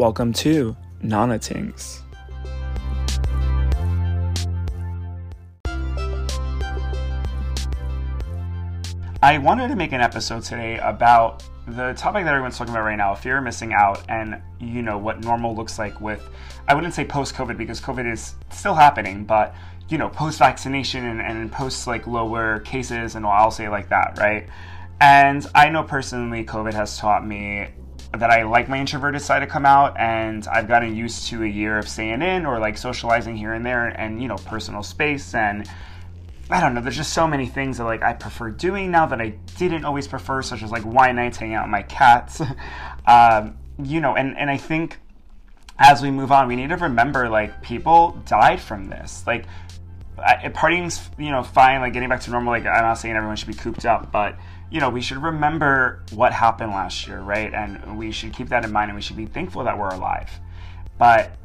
Welcome to Nana Tingz. I wanted to make an episode today about the topic that everyone's talking about right now fear of missing out and you know what normal looks like with i wouldn't say post covid because covid is still happening but you know post vaccination and, and post like lower cases and i'll say like that right and i know personally covid has taught me that i like my introverted side to come out and i've gotten used to a year of staying in or like socializing here and there and you know personal space and I don't know. There's just so many things that like I prefer doing now that I didn't always prefer, such as like wine nights, hanging out with my cats. um, you know, and and I think as we move on, we need to remember like people died from this. Like partying's you know fine, like getting back to normal. Like I'm not saying everyone should be cooped up, but you know we should remember what happened last year, right? And we should keep that in mind, and we should be thankful that we're alive. But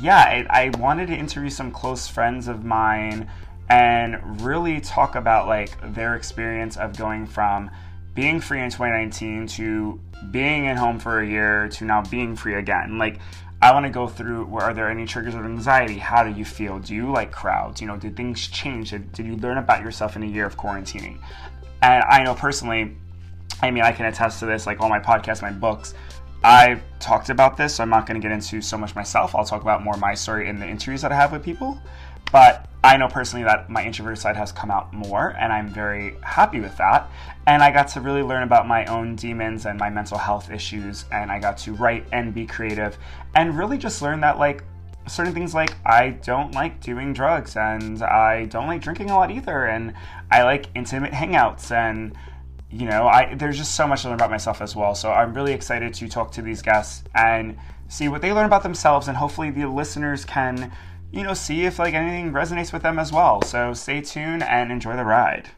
yeah, I, I wanted to interview some close friends of mine and really talk about like their experience of going from being free in 2019 to being at home for a year to now being free again. Like I want to go through where are there any triggers of anxiety? How do you feel? Do you like crowds? You know, did things change? Did, did you learn about yourself in a year of quarantining? And I know personally, I mean, I can attest to this, like all my podcasts, my books, I've talked about this, so I'm not going to get into so much myself. I'll talk about more my story in the interviews that I have with people. But I know personally that my introverted side has come out more, and I'm very happy with that. And I got to really learn about my own demons and my mental health issues, and I got to write and be creative, and really just learn that, like, certain things like I don't like doing drugs, and I don't like drinking a lot either, and I like intimate hangouts, and you know, I there's just so much to learn about myself as well. So I'm really excited to talk to these guests and see what they learn about themselves, and hopefully the listeners can you know, see if like anything resonates with them as well. So stay tuned and enjoy the ride.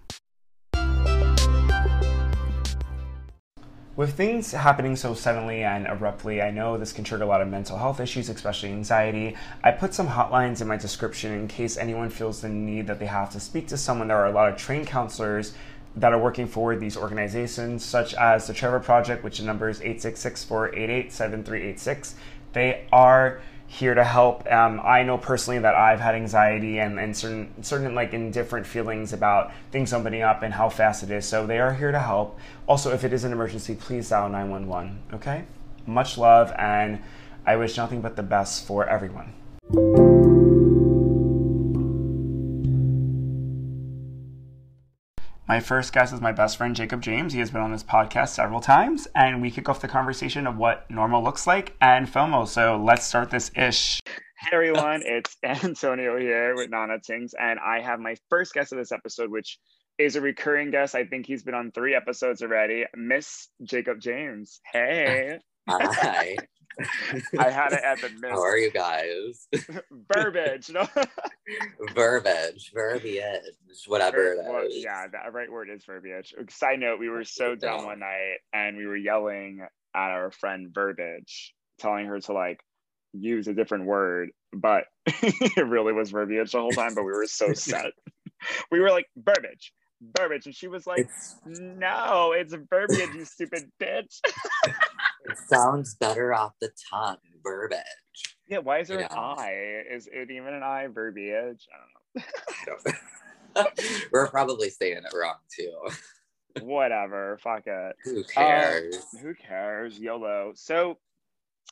With things happening so suddenly and abruptly, I know this can trigger a lot of mental health issues, especially anxiety. I put some hotlines in my description in case anyone feels the need that they have to speak to someone. There are a lot of trained counselors that are working for these organizations, such as the Trevor Project, which the number is 866 488 7386. They are here to help. Um, I know personally that I've had anxiety and, and certain certain like indifferent feelings about things opening up and how fast it is. So they are here to help. Also, if it is an emergency, please dial 911. Okay? Much love, and I wish nothing but the best for everyone. My first guest is my best friend Jacob James. He has been on this podcast several times, and we kick off the conversation of what normal looks like and FOMO. So let's start this ish. Hey everyone, it's Antonio here with Nana Tingz, and I have my first guest of this episode, which is a recurring guest. I think he's been on three episodes already. Miss Jacob James. Hey. Hi. I had it at the miss. How are you guys? Verbiage, no. verbiage, verbiage, whatever Ver- well, Yeah, the right word is verbiage. Side note: We were so dumb one night, and we were yelling at our friend Verbiage, telling her to like use a different word, but it really was verbiage the whole time. But we were so set. we were like verbiage, verbiage, and she was like, it's... "No, it's verbiage, you stupid bitch." It sounds better off the tongue, verbiage. Yeah, why is there you an know? I? Is it even an I verbiage? I don't know. I don't know. We're probably saying it wrong too. Whatever. Fuck it. Who cares? Um, who cares? YOLO. So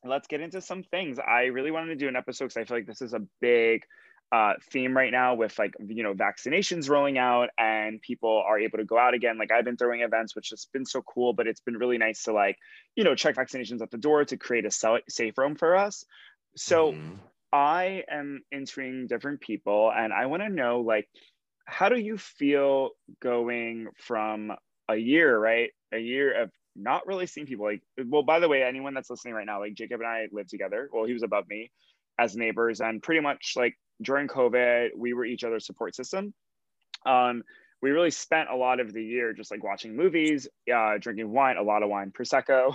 let's get into some things. I really wanted to do an episode because I feel like this is a big uh, theme right now with like you know vaccinations rolling out and people are able to go out again. Like i've been throwing events which has been so cool but it's been really nice to like you know check vaccinations at the door to create a safe room for us. So mm-hmm. i am interviewing different people and i want to know like how do you feel going from a year right? A year of not really seeing people like well by the way anyone that's listening right now like jacob and i live together. Well he was above me as neighbors and pretty much like during COVID, we were each other's support system. Um, we really spent a lot of the year just like watching movies, uh, drinking wine, a lot of wine, prosecco,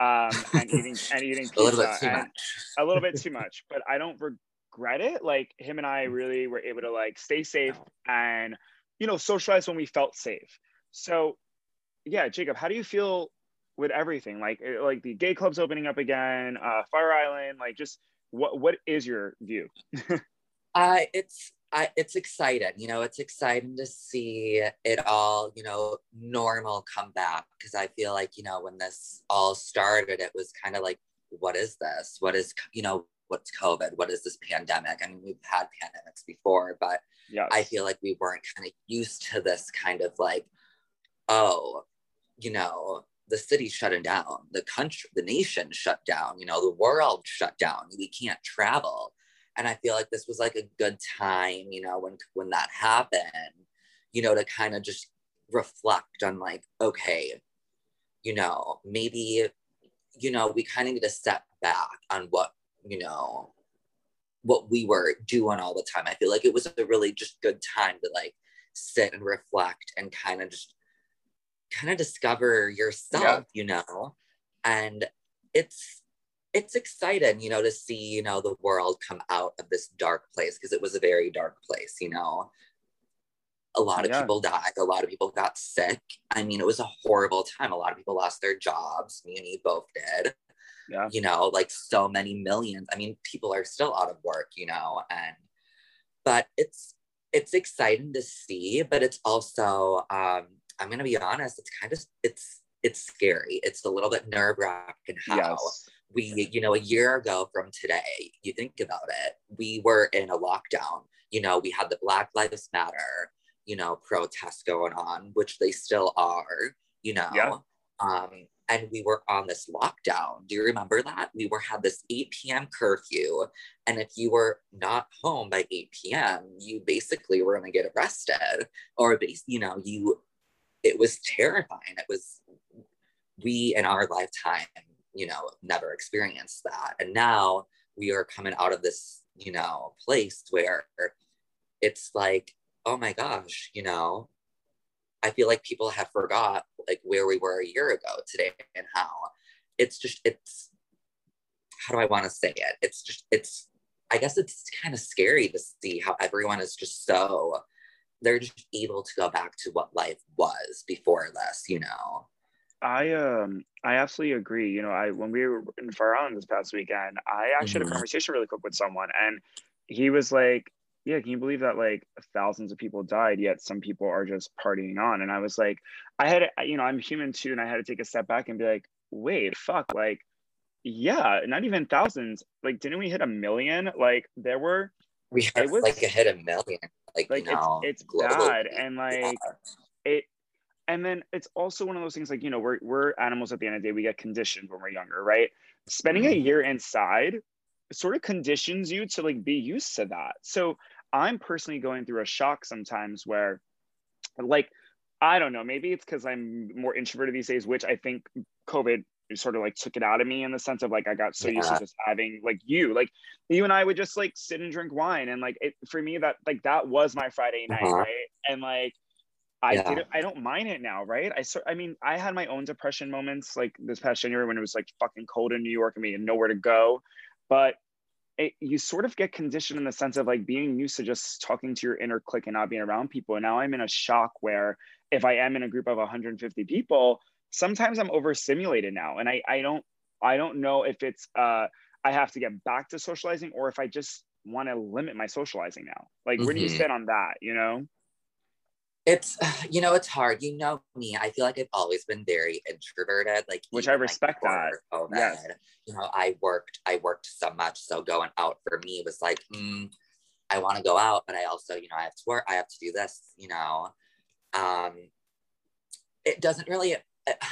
um, and eating and eating pizza, a little bit too much. a little bit too much. But I don't regret it. Like him and I really were able to like stay safe and you know socialize when we felt safe. So, yeah, Jacob, how do you feel with everything, like eh, like the gay clubs opening up again, uh, Fire Island, like just what what is your view? uh, it's I, it's exciting, you know, it's exciting to see it all, you know, normal come back. Cause I feel like, you know, when this all started, it was kind of like, what is this? What is, you know, what's COVID? What is this pandemic? I mean, we've had pandemics before, but yes. I feel like we weren't kind of used to this kind of like, oh, you know, the city shutting down, the country, the nation shut down, you know, the world shut down. We can't travel and i feel like this was like a good time you know when when that happened you know to kind of just reflect on like okay you know maybe you know we kind of need to step back on what you know what we were doing all the time i feel like it was a really just good time to like sit and reflect and kind of just kind of discover yourself yeah. you know and it's it's exciting, you know, to see, you know, the world come out of this dark place because it was a very dark place, you know. A lot of yeah. people died, a lot of people got sick. I mean, it was a horrible time. A lot of people lost their jobs. Me and you both did. Yeah. You know, like so many millions. I mean, people are still out of work, you know, and but it's it's exciting to see, but it's also um, I'm gonna be honest, it's kind of it's it's scary. It's a little bit nerve-wracking how yes we you know a year ago from today you think about it we were in a lockdown. You know we had the black lives matter you know protests going on which they still are you know. Yeah. um and we were on this lockdown. Do you remember that? We were had this 8 p.m curfew and if you were not home by 8 p.m you basically were going to get arrested. Or base you know you it was terrifying. It was we in our lifetime you know, never experienced that. And now we are coming out of this, you know, place where it's like, oh my gosh, you know, I feel like people have forgot like where we were a year ago today and how it's just it's how do I want to say it? It's just it's I guess it's kind of scary to see how everyone is just so they're just able to go back to what life was before this, you know. I um I absolutely agree. You know, I when we were in Fire Island this past weekend, I actually mm-hmm. had a mm-hmm. conversation really quick with someone, and he was like, "Yeah, can you believe that like thousands of people died, yet some people are just partying on?" And I was like, I had, you know, I'm human too, and I had to take a step back and be like, "Wait, fuck, like, yeah, not even thousands. Like, didn't we hit a million? Like, there were." We had was, like a hit a million. Like, like you know, it's it's bad, and like yeah. it and then it's also one of those things like you know we're we're animals at the end of the day we get conditioned when we're younger right spending a mm-hmm. year inside sort of conditions you to like be used to that so i'm personally going through a shock sometimes where like i don't know maybe it's because i'm more introverted these days which i think covid sort of like took it out of me in the sense of like I got so yeah. used to just having like you like you and I would just like sit and drink wine and like it for me that like that was my Friday night uh-huh. right and like I yeah. didn't. I don't mind it now, right? I I mean, I had my own depression moments like this past January when it was like fucking cold in New York and we had nowhere to go, but it, you sort of get conditioned in the sense of like being used to just talking to your inner clique and not being around people. And now I'm in a shock where if I am in a group of 150 people, sometimes I'm overstimulated now, and I I don't I don't know if it's uh I have to get back to socializing or if I just want to limit my socializing now. Like, mm-hmm. where do you mm-hmm. stand on that? You know? It's you know it's hard. You know me. I feel like I've always been very introverted. Like which I respect that. COVID, yes. You know I worked. I worked so much. So going out for me was like, mm, I want to go out, but I also you know I have to work. I have to do this. You know, um, it doesn't really.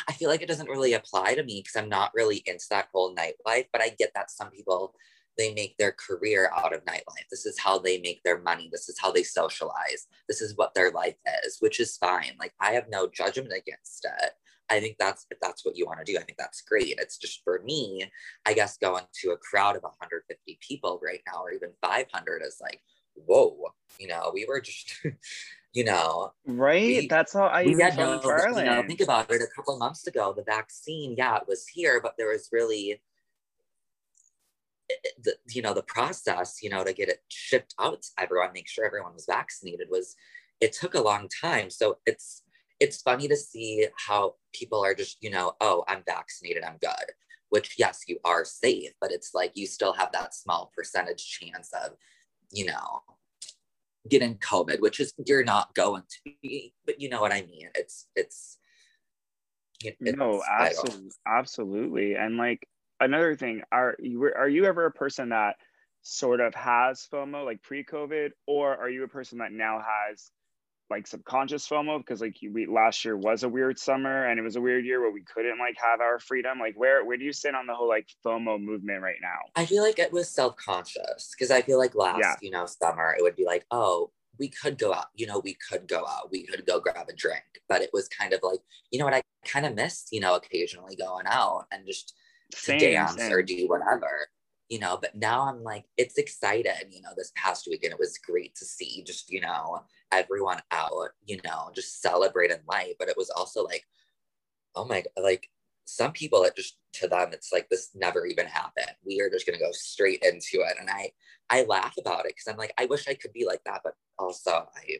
I feel like it doesn't really apply to me because I'm not really into that whole nightlife. But I get that some people they make their career out of nightlife. This is how they make their money. This is how they socialize. This is what their life is, which is fine. Like I have no judgment against it. I think that's if that's what you want to do, I think that's great. It's just for me, I guess going to a crowd of 150 people right now, or even 500 is like, whoa, you know, we were just, you know, right. We, that's how I we had no, you know, think about it. A couple months ago, the vaccine, yeah, it was here, but there was really the, you know the process you know to get it shipped out to everyone make sure everyone was vaccinated was it took a long time so it's it's funny to see how people are just, you know, oh, I'm vaccinated, I'm good. Which yes, you are safe, but it's like you still have that small percentage chance of, you know, getting COVID, which is you're not going to be, but you know what I mean. It's it's, it's no, absolutely, absolutely, and like another thing, are you are you ever a person that sort of has FOMO like pre-COVID, or are you a person that now has like subconscious FOMO because like we last year was a weird summer and it was a weird year where we couldn't like have our freedom. Like where where do you sit on the whole like FOMO movement right now? I feel like it was self-conscious because I feel like last, yeah. you know, summer it would be like, oh, we could go out, you know, we could go out, we could go grab a drink. But it was kind of like, you know what, I kind of missed, you know, occasionally going out and just same, dance same. or do whatever you know but now i'm like it's exciting you know this past weekend it was great to see just you know everyone out you know just celebrating life but it was also like oh my god like some people it just to them it's like this never even happened we are just going to go straight into it and i i laugh about it because i'm like i wish i could be like that but also i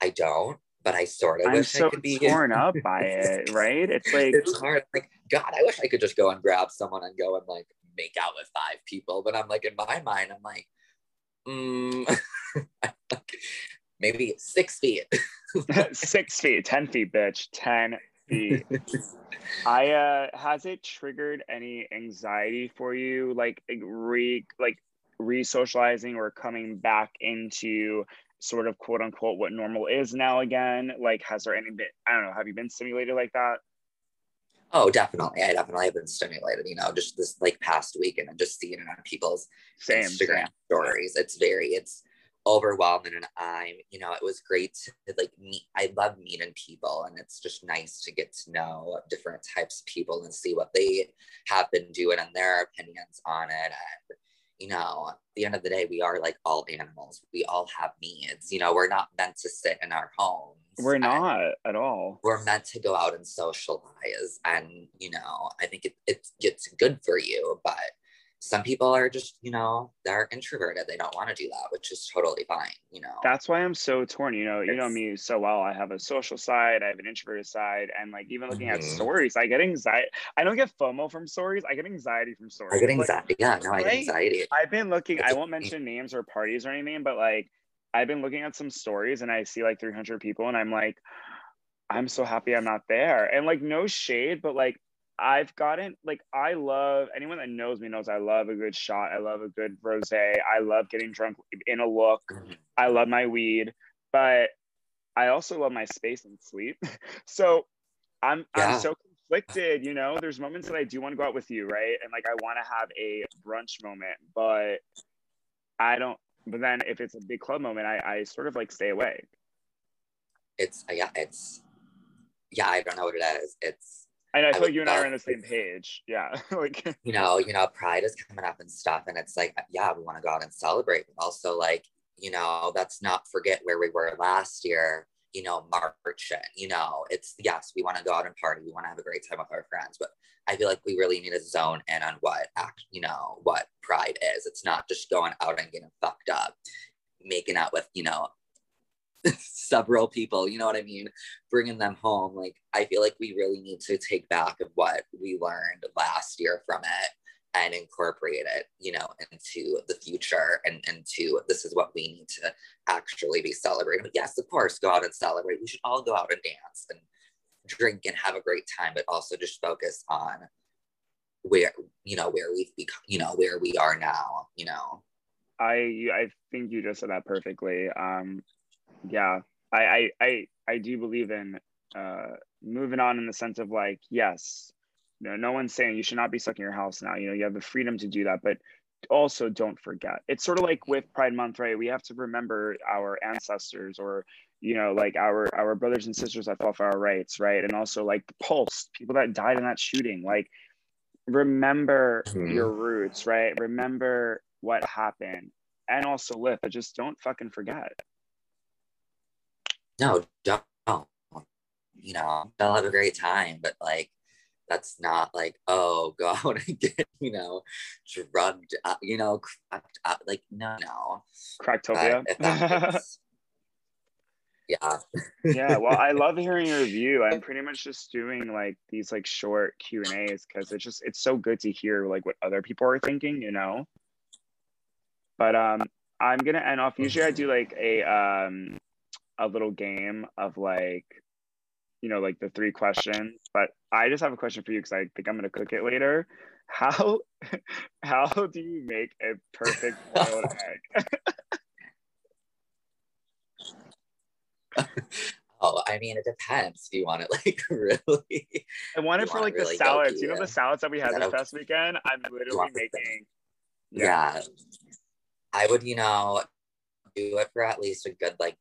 i don't but I sort of I'm wish so I could be torn up by it, right? It's like it's hard. Like, God, I wish I could just go and grab someone and go and like make out with five people. But I'm like, in my mind, I'm like, mm, maybe six feet. six feet, 10 feet, bitch. 10 feet. I uh has it triggered any anxiety for you? Like re like re-socializing or coming back into sort of quote unquote what normal is now again? Like has there any bit I don't know, have you been stimulated like that? Oh, definitely. I definitely have been stimulated, you know, just this like past week and just seeing it on people's same, Instagram same. stories. It's very, it's overwhelming. And I'm, you know, it was great to like meet. I love meeting people and it's just nice to get to know different types of people and see what they have been doing and their opinions on it. And, you know, at the end of the day, we are like all animals. We all have needs. You know, we're not meant to sit in our homes we're not at all. We're meant to go out and socialize. And, you know, I think it, it, it's good for you, but some people are just, you know, they're introverted. They don't want to do that, which is totally fine, you know. That's why I'm so torn. You know, it's, you know me so well. I have a social side, I have an introverted side, and like even looking mm-hmm. at stories, I get anxiety. I don't get FOMO from stories, I get anxiety from stories. I get anxiety. Like, yeah, no, I get anxiety. I've been looking, I won't mention names or parties or anything, but like I've been looking at some stories and I see like 300 people and I'm like, I'm so happy I'm not there. And like, no shade, but like, I've gotten like, I love anyone that knows me knows I love a good shot. I love a good rose. I love getting drunk in a look. Mm-hmm. I love my weed, but I also love my space and sleep. so I'm, yeah. I'm so conflicted, you know, there's moments that I do want to go out with you. Right. And like, I want to have a brunch moment, but I don't, but then if it's a big club moment, I, I sort of like stay away. It's yeah, it's yeah, I don't know what it is. It's and I feel like you and I are on the same page. Yeah. like you know, you know, pride is coming up and stuff. And it's like, yeah, we want to go out and celebrate. But also like, you know, let's not forget where we were last year, you know, March. You know, it's yes, we want to go out and party. We want to have a great time with our friends, but I feel like we really need to zone in on what act, you know, what pride is. It's not just going out and getting fucked up, making out with, you know, several people, you know what I mean? Bringing them home. Like, I feel like we really need to take back of what we learned last year from it and incorporate it, you know, into the future and into this is what we need to actually be celebrating. But yes, of course, go out and celebrate. We should all go out and dance and drink and have a great time, but also just focus on where you know where we've become, you know, where we are now, you know. I I think you just said that perfectly. Um, yeah, I I I, I do believe in uh, moving on in the sense of like, yes, know, no one's saying you should not be stuck in your house now. You know, you have the freedom to do that, but also don't forget. It's sort of like with Pride Month, right? We have to remember our ancestors or you know like our our brothers and sisters that fought for our rights right and also like the pulse people that died in that shooting like remember mm-hmm. your roots right remember what happened and also live but just don't fucking forget no don't you know they'll have a great time but like that's not like oh go out and get you know drugged up, you know cracked up like no no cracktopia Yeah. yeah. Well, I love hearing your view. I'm pretty much just doing like these like short Q and A's because it's just it's so good to hear like what other people are thinking, you know. But um, I'm gonna end off. Usually, I do like a um a little game of like you know like the three questions. But I just have a question for you because I think I'm gonna cook it later. How how do you make a perfect boiled egg? oh, I mean, it depends. Do you want it like really? I want it for like really the salads. You know the salads that we had this past weekend? I'm literally making. Yeah. yeah. I would, you know, do it for at least a good like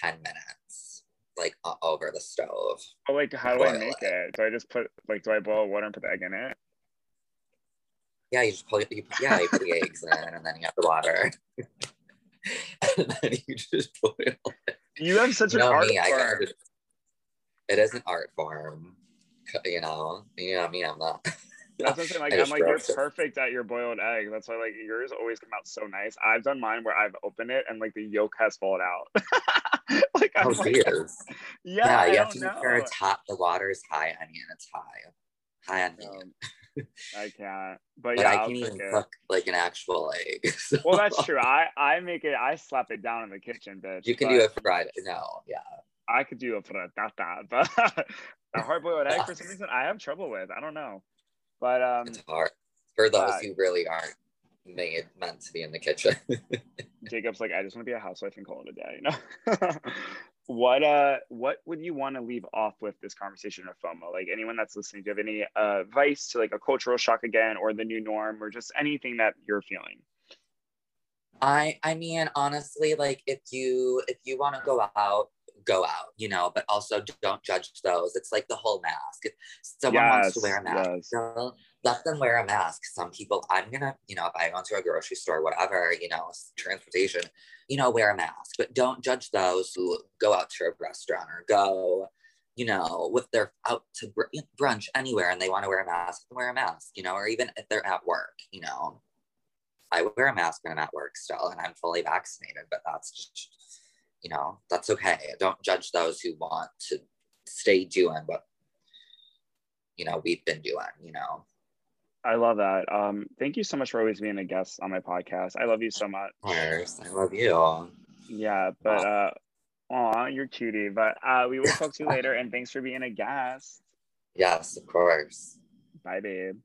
10 minutes, like uh, over the stove. Oh, like how do I make it. it? Do I just put like do I boil water and put the egg in it? Yeah, you just put you, yeah, you put the eggs in and then you have the water. and then you just boil it. You have such you an art me, form. Just, it is an art form. You know, you know I mean. I'm not. That's what I'm saying. Like, I'm like, you're it. perfect at your boiled egg. That's why, like, yours always come out so nice. I've done mine where I've opened it and, like, the yolk has fallen out. like, I'm oh, like, yeah, yeah, you have to make sure it's hot. The water is high onion. It's high. High onion. Um, I can't. But, but yeah, I can even it. cook like an actual egg. So. Well, that's true. I I make it. I slap it down in the kitchen, bitch. You can do it fried. No, yeah. I could do a frittata, but a hard boiled egg for some reason I have trouble with. I don't know. But um, it's hard for those uh, who really aren't made meant to be in the kitchen. Jacob's like, I just want to be a housewife and call it a day. You know. what uh, what would you want to leave off with this conversation of FOMO? Like anyone that's listening, do you have any uh, advice to like a cultural shock again, or the new norm, or just anything that you're feeling? I I mean honestly, like if you if you want to go out go out, you know, but also don't judge those. It's like the whole mask. If someone yes, wants to wear a mask, yes. let them wear a mask. Some people, I'm gonna, you know, if I go into a grocery store, whatever, you know, transportation, you know, wear a mask, but don't judge those who go out to a restaurant or go, you know, with they're out to br- brunch anywhere and they want to wear a mask, wear a mask, you know, or even if they're at work, you know. I wear a mask when I'm at work still and I'm fully vaccinated, but that's just you know, that's okay. Don't judge those who want to stay doing what, you know, we've been doing, you know. I love that. Um, thank you so much for always being a guest on my podcast. I love you so much. Of course. I love you. Yeah, but uh aw, you're cutie. But uh we will talk to you later and thanks for being a guest. Yes, of course. Bye, babe.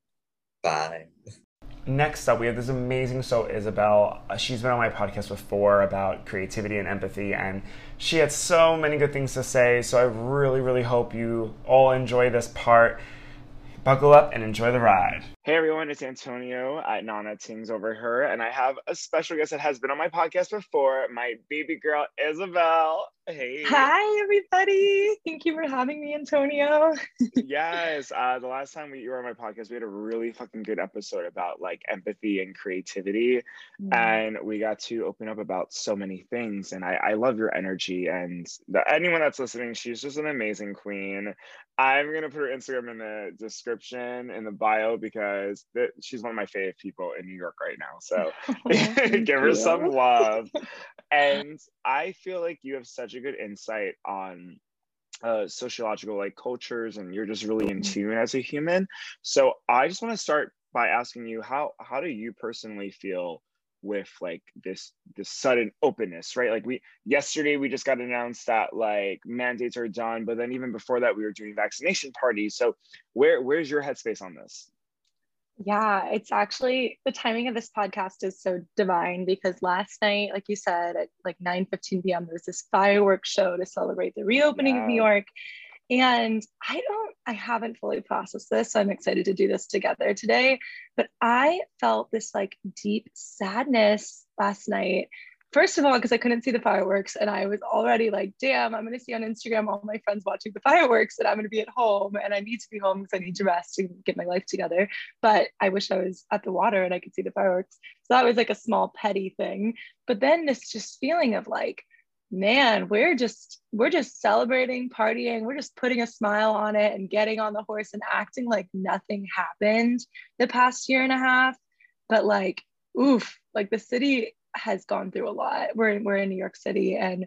Bye. Next up, we have this amazing so Isabelle. Uh, she's been on my podcast before about creativity and empathy, and she had so many good things to say. So I really, really hope you all enjoy this part. Buckle up and enjoy the ride. Hey everyone, it's Antonio at Nana Tingz over here, and I have a special guest that has been on my podcast before, my baby girl Isabelle. Hey. Hi everybody. Thank you for having me, Antonio. yes. Uh, the last time we, you were on my podcast, we had a really fucking good episode about like empathy and creativity. Mm. And we got to open up about so many things. And I, I love your energy. And the, anyone that's listening, she's just an amazing queen. I'm gonna put her Instagram in the description in the bio because th- she's one of my favorite people in New York right now. So give her some love. and I feel like you have such a good insight on uh, sociological like cultures, and you're just really in mm-hmm. tune as a human. So I just want to start by asking you how how do you personally feel with like this this sudden openness right like we yesterday we just got announced that like mandates are done but then even before that we were doing vaccination parties so where where's your headspace on this yeah, it's actually the timing of this podcast is so divine because last night, like you said, at like 9 15 p.m., there was this fireworks show to celebrate the reopening of New York. And I don't, I haven't fully processed this. So I'm excited to do this together today. But I felt this like deep sadness last night first of all, because I couldn't see the fireworks, and I was already like, damn, I'm gonna see on Instagram all my friends watching the fireworks, and I'm gonna be at home, and I need to be home because I need to rest and get my life together. But I wish I was at the water and I could see the fireworks. So that was like a small petty thing. But then this just feeling of like, man, we're just we're just celebrating, partying, we're just putting a smile on it and getting on the horse and acting like nothing happened the past year and a half. But like, oof, like the city has gone through a lot. We're we're in New York City, and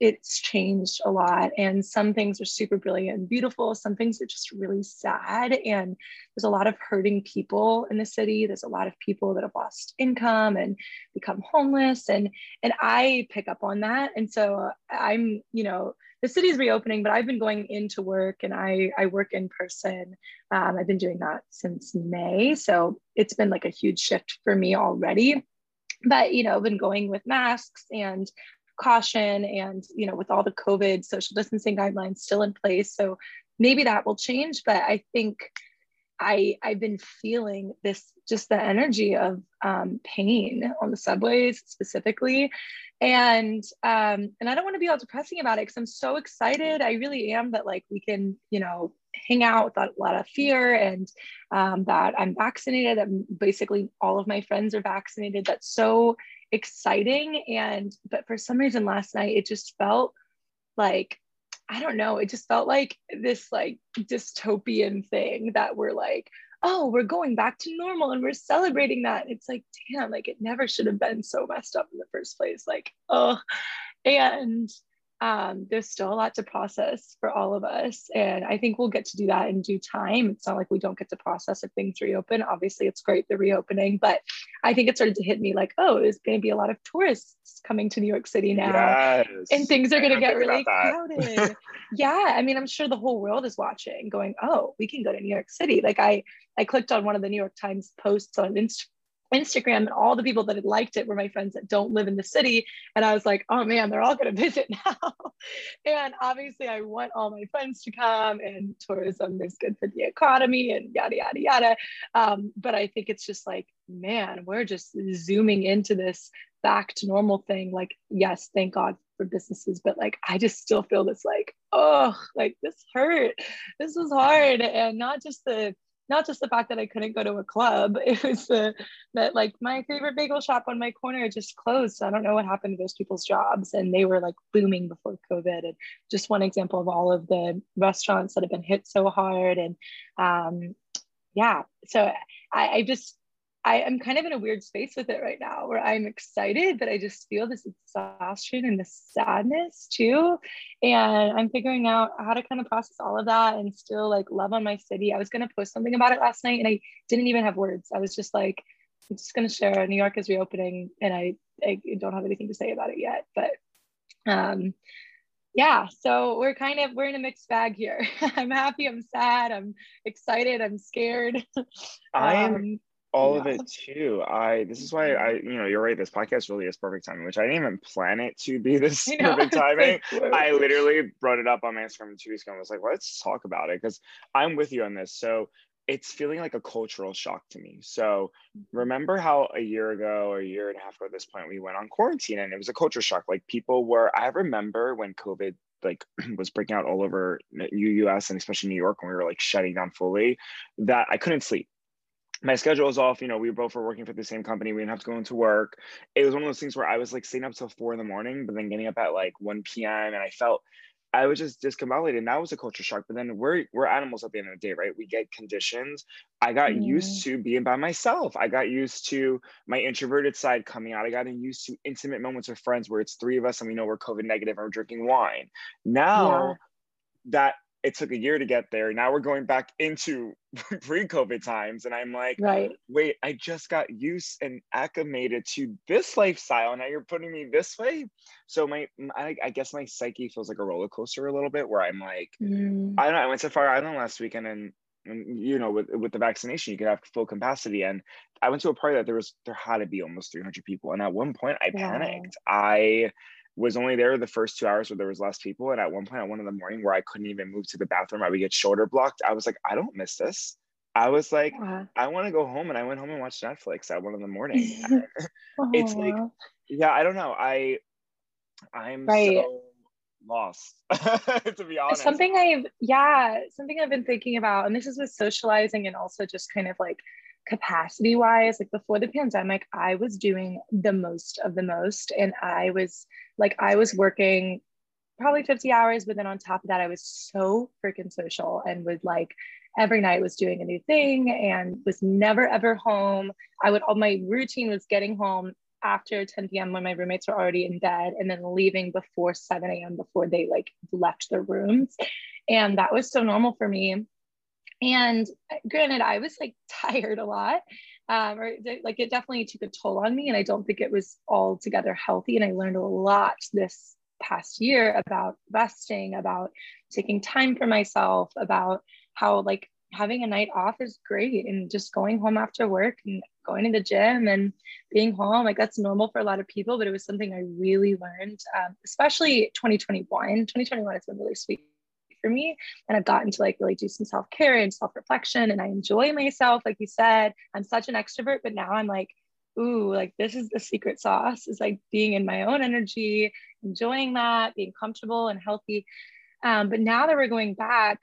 it's changed a lot. And some things are super brilliant and beautiful. Some things are just really sad. And there's a lot of hurting people in the city. There's a lot of people that have lost income and become homeless. And and i pick up on that. And so i'm you know the city's reopening but i've been going into work and i i work in person. Um, i've been doing that since may. So it's been like a huge shift for me already but you know been going with masks and caution and you know with all the covid social distancing guidelines still in place so maybe that will change but i think i i've been feeling this just the energy of um, pain on the subways specifically. And um, and i don't want to be all depressing about it because i'm so excited. I really am that like we can you know hang out without a lot of fear and um, that i'm vaccinated that basically all of my friends are vaccinated that's so exciting and but for some reason last night it just felt like I don't know, it just felt like this like dystopian thing that we're like, oh, we're going back to normal and we're celebrating that. It's like, damn, like it never should have been so messed up in the first place. Like, oh, and um, there's still a lot to process for all of us. And I think we'll get to do that in due time. It's not like we don't get to process if things reopen. Obviously, it's great the reopening, but I think it started to hit me like, oh, there's going to be a lot of tourists coming to New York City now. Yes. And things are going to get really crowded. yeah. I mean, I'm sure the whole world is watching, going, oh, we can go to New York City. Like, I, I clicked on one of the New York Times posts on Instagram Instagram and all the people that had liked it were my friends that don't live in the city. And I was like, oh man, they're all going to visit now. and obviously, I want all my friends to come, and tourism is good for the economy and yada, yada, yada. Um, but I think it's just like, man, we're just zooming into this back to normal thing. Like, yes, thank God for businesses, but like, I just still feel this like, oh, like this hurt. This was hard. And not just the, not just the fact that I couldn't go to a club, it was the that like my favorite bagel shop on my corner just closed. So I don't know what happened to those people's jobs. And they were like booming before COVID. And just one example of all of the restaurants that have been hit so hard. And um, yeah, so I, I just I am kind of in a weird space with it right now where I'm excited, but I just feel this exhaustion and this sadness too. And I'm figuring out how to kind of process all of that and still like love on my city. I was going to post something about it last night and I didn't even have words. I was just like, I'm just going to share New York is reopening and I, I don't have anything to say about it yet. But um, yeah, so we're kind of we're in a mixed bag here. I'm happy, I'm sad, I'm excited, I'm scared. I am um, all yeah. of it too. I this is why I you know you're right. This podcast really is perfect timing, which I didn't even plan it to be this perfect timing. I literally brought it up on my Instagram two weeks ago. and was like, let's talk about it because I'm with you on this. So it's feeling like a cultural shock to me. So mm-hmm. remember how a year ago or a year and a half ago at this point we went on quarantine and it was a culture shock. Like people were. I remember when COVID like was breaking out all over US and especially New York when we were like shutting down fully that I couldn't sleep my schedule was off. You know, we both were working for the same company. We didn't have to go into work. It was one of those things where I was like staying up till four in the morning, but then getting up at like 1 p.m. And I felt I was just discombobulated. And that was a culture shock. But then we're we're animals at the end of the day, right? We get conditions. I got mm. used to being by myself. I got used to my introverted side coming out. I got used to intimate moments with friends where it's three of us and we know we're COVID negative and we're drinking wine. Now yeah. that it took a year to get there. Now we're going back into pre-COVID times. And I'm like, right. wait, I just got used and acclimated to this lifestyle. Now you're putting me this way. So my, I, I guess my psyche feels like a roller coaster a little bit where I'm like, mm. I don't know. I went to Fire Island last weekend and, and you know, with, with the vaccination, you could have full capacity. And I went to a party that there was, there had to be almost 300 people. And at one point I panicked. I, was only there the first two hours where there was less people. And at one point at one in the morning where I couldn't even move to the bathroom, I would get shoulder blocked. I was like, I don't miss this. I was like. I want to go home. And I went home and watched Netflix at one in the morning. it's like, yeah, I don't know. I, I'm right. so lost to be honest. Something I've, yeah, something I've been thinking about, and this is with socializing and also just kind of like capacity wise like before the pandemic i was doing the most of the most and i was like i was working probably 50 hours but then on top of that i was so freaking social and would like every night was doing a new thing and was never ever home i would all my routine was getting home after 10 p.m. when my roommates were already in bed and then leaving before 7 a.m. before they like left their rooms. And that was so normal for me. And granted, I was like tired a lot. Um, or like it definitely took a toll on me. And I don't think it was altogether healthy. And I learned a lot this past year about resting, about taking time for myself, about how like having a night off is great and just going home after work and going to the gym and being home like that's normal for a lot of people but it was something i really learned um, especially 2021 2021 has been really sweet for me and i've gotten to like really do some self-care and self-reflection and i enjoy myself like you said i'm such an extrovert but now i'm like ooh like this is the secret sauce is like being in my own energy enjoying that being comfortable and healthy um, but now that we're going back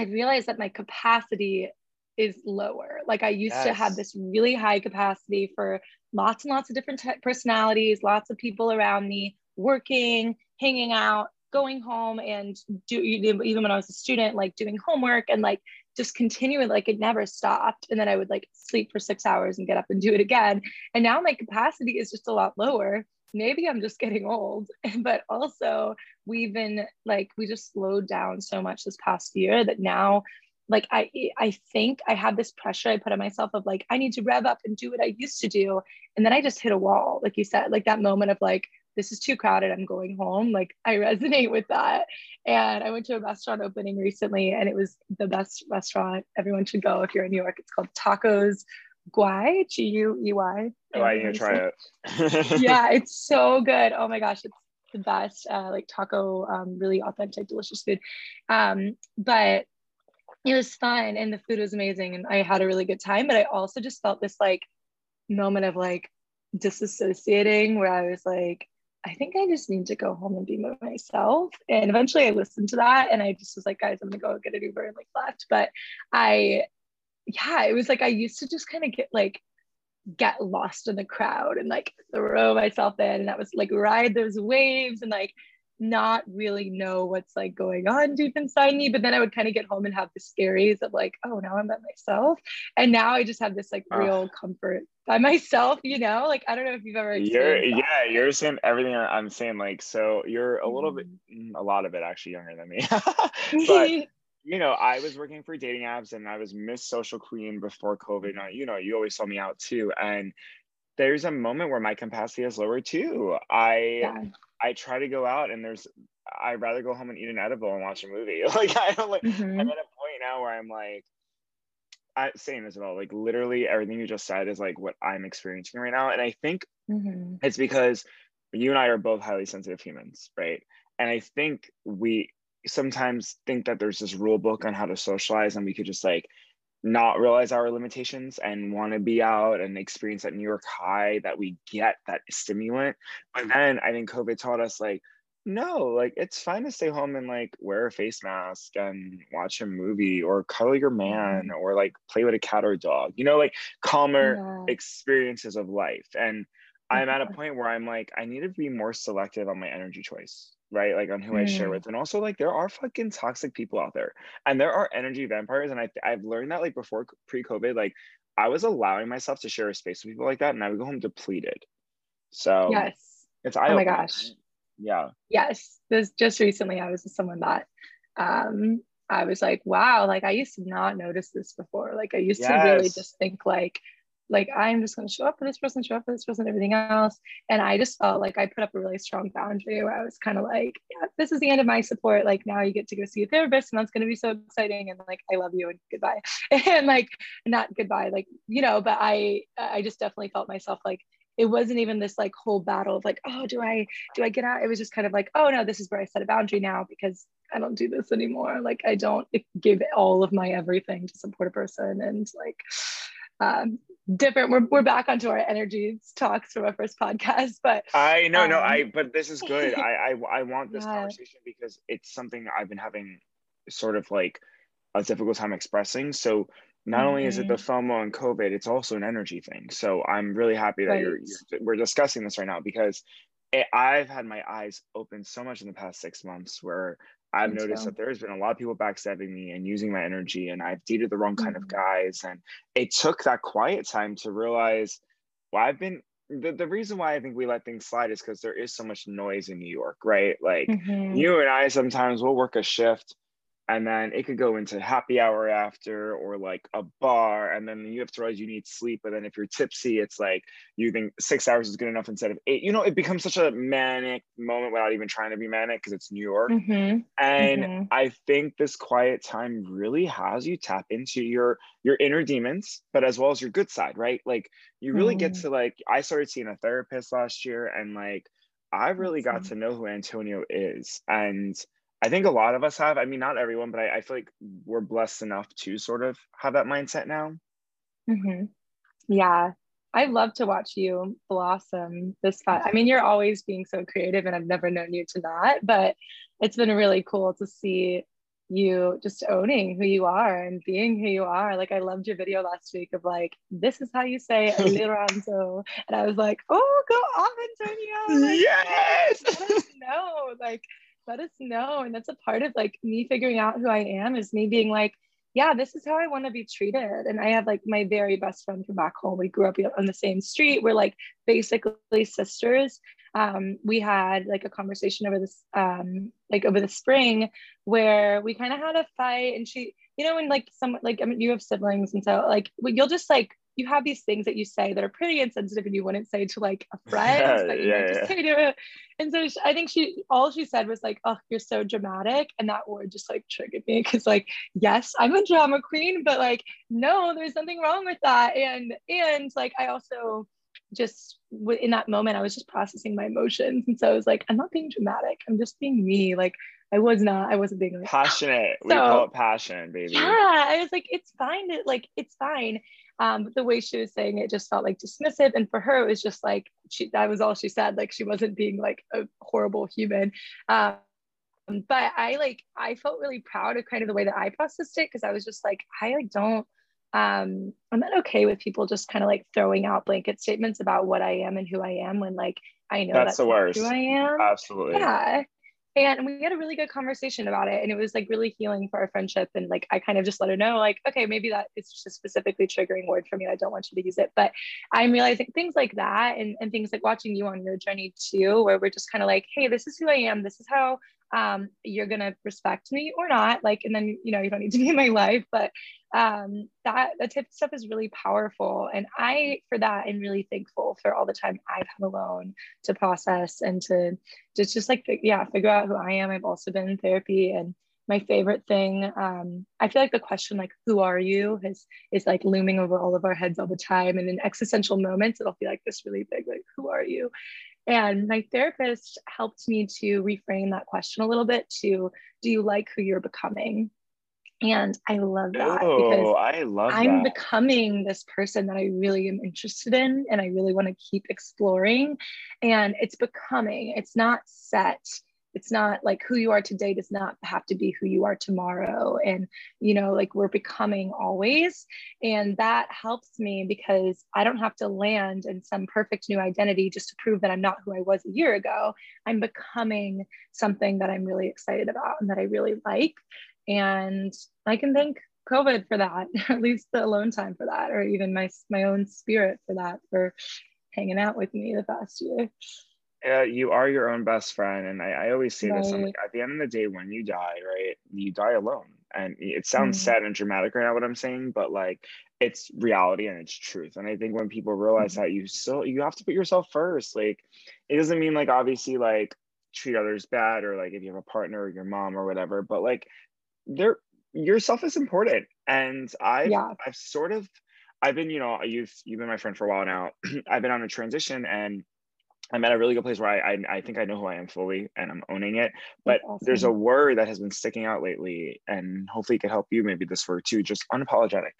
I realized that my capacity is lower. Like I used yes. to have this really high capacity for lots and lots of different t- personalities, lots of people around me, working, hanging out, going home, and do even when I was a student, like doing homework and like just continuing, like it never stopped. And then I would like sleep for six hours and get up and do it again. And now my capacity is just a lot lower maybe I'm just getting old, but also we've been like, we just slowed down so much this past year that now, like, I, I think I have this pressure I put on myself of like, I need to rev up and do what I used to do. And then I just hit a wall, like you said, like that moment of like, this is too crowded. I'm going home. Like I resonate with that. And I went to a restaurant opening recently and it was the best restaurant. Everyone should go if you're in New York. It's called Tacos Guey, G U E Y. Oh, I need to try it. yeah, it's so good. Oh my gosh, it's the best. Uh, like taco, um, really authentic, delicious food. Um, but it was fun and the food was amazing and I had a really good time. But I also just felt this like moment of like disassociating where I was like, I think I just need to go home and be myself. And eventually I listened to that and I just was like, guys, I'm gonna go get an Uber and like left. But I yeah, it was like I used to just kind of get like get lost in the crowd and like throw myself in and that was like ride those waves and like not really know what's like going on deep inside me but then i would kind of get home and have the scaries of like oh now i'm by myself and now i just have this like real comfort by myself you know like i don't know if you've ever you're that. yeah you're saying everything i'm saying like so you're a little bit mm-hmm. a lot of it actually younger than me but you know, I was working for dating apps and I was Miss Social Queen before COVID. Now, you know, you always saw me out too. And there's a moment where my capacity is lower too. I yeah. I try to go out and there's I'd rather go home and eat an edible and watch a movie. Like I don't like mm-hmm. I'm at a point now where I'm like I same as well. Like literally everything you just said is like what I'm experiencing right now. And I think mm-hmm. it's because you and I are both highly sensitive humans, right? And I think we sometimes think that there's this rule book on how to socialize and we could just like not realize our limitations and want to be out and experience that New York high that we get that stimulant. But then I think COVID taught us like, no, like it's fine to stay home and like wear a face mask and watch a movie or cuddle your man mm-hmm. or like play with a cat or a dog, you know, like calmer yeah. experiences of life. And I'm at a point where I'm like, I need to be more selective on my energy choice right? Like on who. I share mm. with. And also like there are fucking toxic people out there. And there are energy vampires. And I I've learned that like before pre-COVID, like I was allowing myself to share a space with people like that and I would go home depleted. So yes. It's oh my gosh. Yeah. Yes. This just recently I was with someone that um I was like, wow, like I used to not notice this before. Like I used yes. to really just think like like I'm just going to show up for this person, show up for this person, everything else. And I just felt like I put up a really strong boundary where I was kind of like, yeah, this is the end of my support. Like now you get to go see a therapist, and that's going to be so exciting. And like I love you and goodbye. and like not goodbye, like you know. But I I just definitely felt myself like it wasn't even this like whole battle of like, oh, do I do I get out? It was just kind of like, oh no, this is where I set a boundary now because I don't do this anymore. Like I don't give all of my everything to support a person and like um, different. We're, we're back onto our energy talks from our first podcast, but I know, um, no, I, um, but this is good. I, I, I want this yeah. conversation because it's something I've been having sort of like a difficult time expressing. So not mm-hmm. only is it the mm-hmm. FOMO and COVID, it's also an energy thing. So I'm really happy that right. you're, you're, we're discussing this right now because it, I've had my eyes open so much in the past six months where I've noticed so. that there's been a lot of people backstabbing me and using my energy, and I've dated the wrong kind mm-hmm. of guys. And it took that quiet time to realize, well, I've been the, the reason why I think we let things slide is because there is so much noise in New York, right? Like mm-hmm. you and I sometimes we'll work a shift and then it could go into happy hour after or like a bar and then you have to realize you need sleep but then if you're tipsy it's like you think six hours is good enough instead of eight you know it becomes such a manic moment without even trying to be manic because it's new york mm-hmm. and mm-hmm. i think this quiet time really has you tap into your your inner demons but as well as your good side right like you really get mm. to like i started seeing a therapist last year and like i really got to know who antonio is and I think a lot of us have. I mean, not everyone, but I, I feel like we're blessed enough to sort of have that mindset now. Mm-hmm. Yeah, I love to watch you blossom this fun. I mean, you're always being so creative, and I've never known you to not. But it's been really cool to see you just owning who you are and being who you are. Like I loved your video last week of like, this is how you say Liranzo. and I was like, oh, go off, Antonio. Like, yes. no, like let us know. And that's a part of like me figuring out who I am is me being like, yeah, this is how I want to be treated. And I have like my very best friend from back home. We grew up on the same street. We're like basically sisters. Um, we had like a conversation over this, um, like over the spring, where we kind of had a fight. And she, you know, when like some like I mean, you have siblings, and so like you'll just like you have these things that you say that are pretty insensitive and you wouldn't say to like a friend, yeah, but you yeah, just yeah. say to. And so she, I think she, all she said was like, oh, you're so dramatic. And that word just like triggered me because like, yes, I'm a drama queen, but like, no, there's nothing wrong with that. And, and like, I also just in that moment, I was just processing my emotions. And so I was like, I'm not being dramatic. I'm just being me. Like, I was not. I wasn't being like, passionate. So, we call it passion, baby. Yeah, I was like, it's fine. To, like, it's fine. Um, but the way she was saying it just felt like dismissive. And for her, it was just like, she, that was all she said. Like she wasn't being like a horrible human. Um, but I like, I felt really proud of kind of the way that I processed it. Cause I was just like, I like don't, um, I'm not okay with people just kind of like throwing out blanket statements about what I am and who I am when like I know that's, that's the worst. who I am. Absolutely. Yeah and we had a really good conversation about it and it was like really healing for our friendship and like i kind of just let her know like okay maybe that is just a specifically triggering word for me i don't want you to use it. But i'm realizing things like that and, and things like watching you on your journey too where we're just kind of like hey this is who i am this is how um, you're gonna respect me or not like and then you know you don't need to be in my life but um, that that type of stuff is really powerful. And i for that i'm really thankful for all the time i've had alone to process and to just just like yeah figure out who i am. I've also been in therapy and my favorite thing um, i feel like the question like who are you is is like looming over all of our heads all the time. And in existential moments it'll be like this really big like who are you and my therapist helped me to reframe that question a little bit to do you like who you're becoming? And I love that oh, because I love I'm that. becoming this person that I really am interested in and I really want to keep exploring. And it's becoming, it's not set it's not like who you are today does not have to be who you are tomorrow. And you know like we're becoming always. And that helps me because i don't have to land in some perfect new identity just to prove that i'm not who i was a year ago. I'm becoming something that i'm really excited about and that i really like. And i can thank covid for that at least the alone time for that or even my my own spirit for that for hanging out with me the past year uh, you are your own best friend and i, I always say right. this I'm like, at the end of the day when you die right you die alone and it sounds mm-hmm. sad and dramatic right now what i'm saying but like it's reality and it's truth and i think when people realize mm-hmm. that you still you have to put yourself first like it doesn't mean like obviously like treat others bad or like if you have a partner or your mom or whatever but like they're yourself is important and i've yeah. i've sort of i've been you know you've you've been my friend for a while now i've been on a transition and I'm at a really good place where I, I, I think I know who I am fully and I'm owning it. But awesome. there's a word that has been sticking out lately, and hopefully it could help you. Maybe this word too, just unapologetic.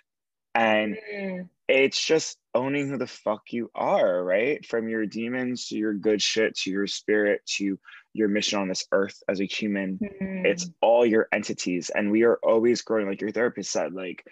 And mm. it's just owning who the fuck you are, right? From your demons to your good shit to your spirit to your mission on this earth as a human. Mm. It's all your entities, and we are always growing. Like your therapist said, like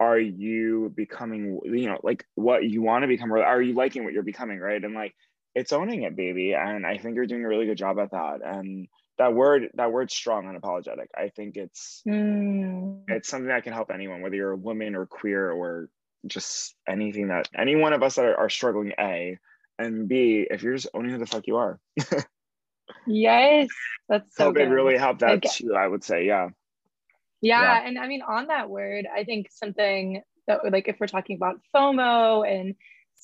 are you becoming you know like what you want to become or are you liking what you're becoming right and like it's owning it, baby. And I think you're doing a really good job at that. And that word, that word's strong, unapologetic. I think it's mm. it's something that can help anyone, whether you're a woman or queer or just anything that any one of us that are, are struggling. A, and B, if you're just owning who the fuck you are. yes, that's so. COVID good. really helped that too. I would say, yeah. yeah. Yeah, and I mean, on that word, I think something that, like, if we're talking about FOMO and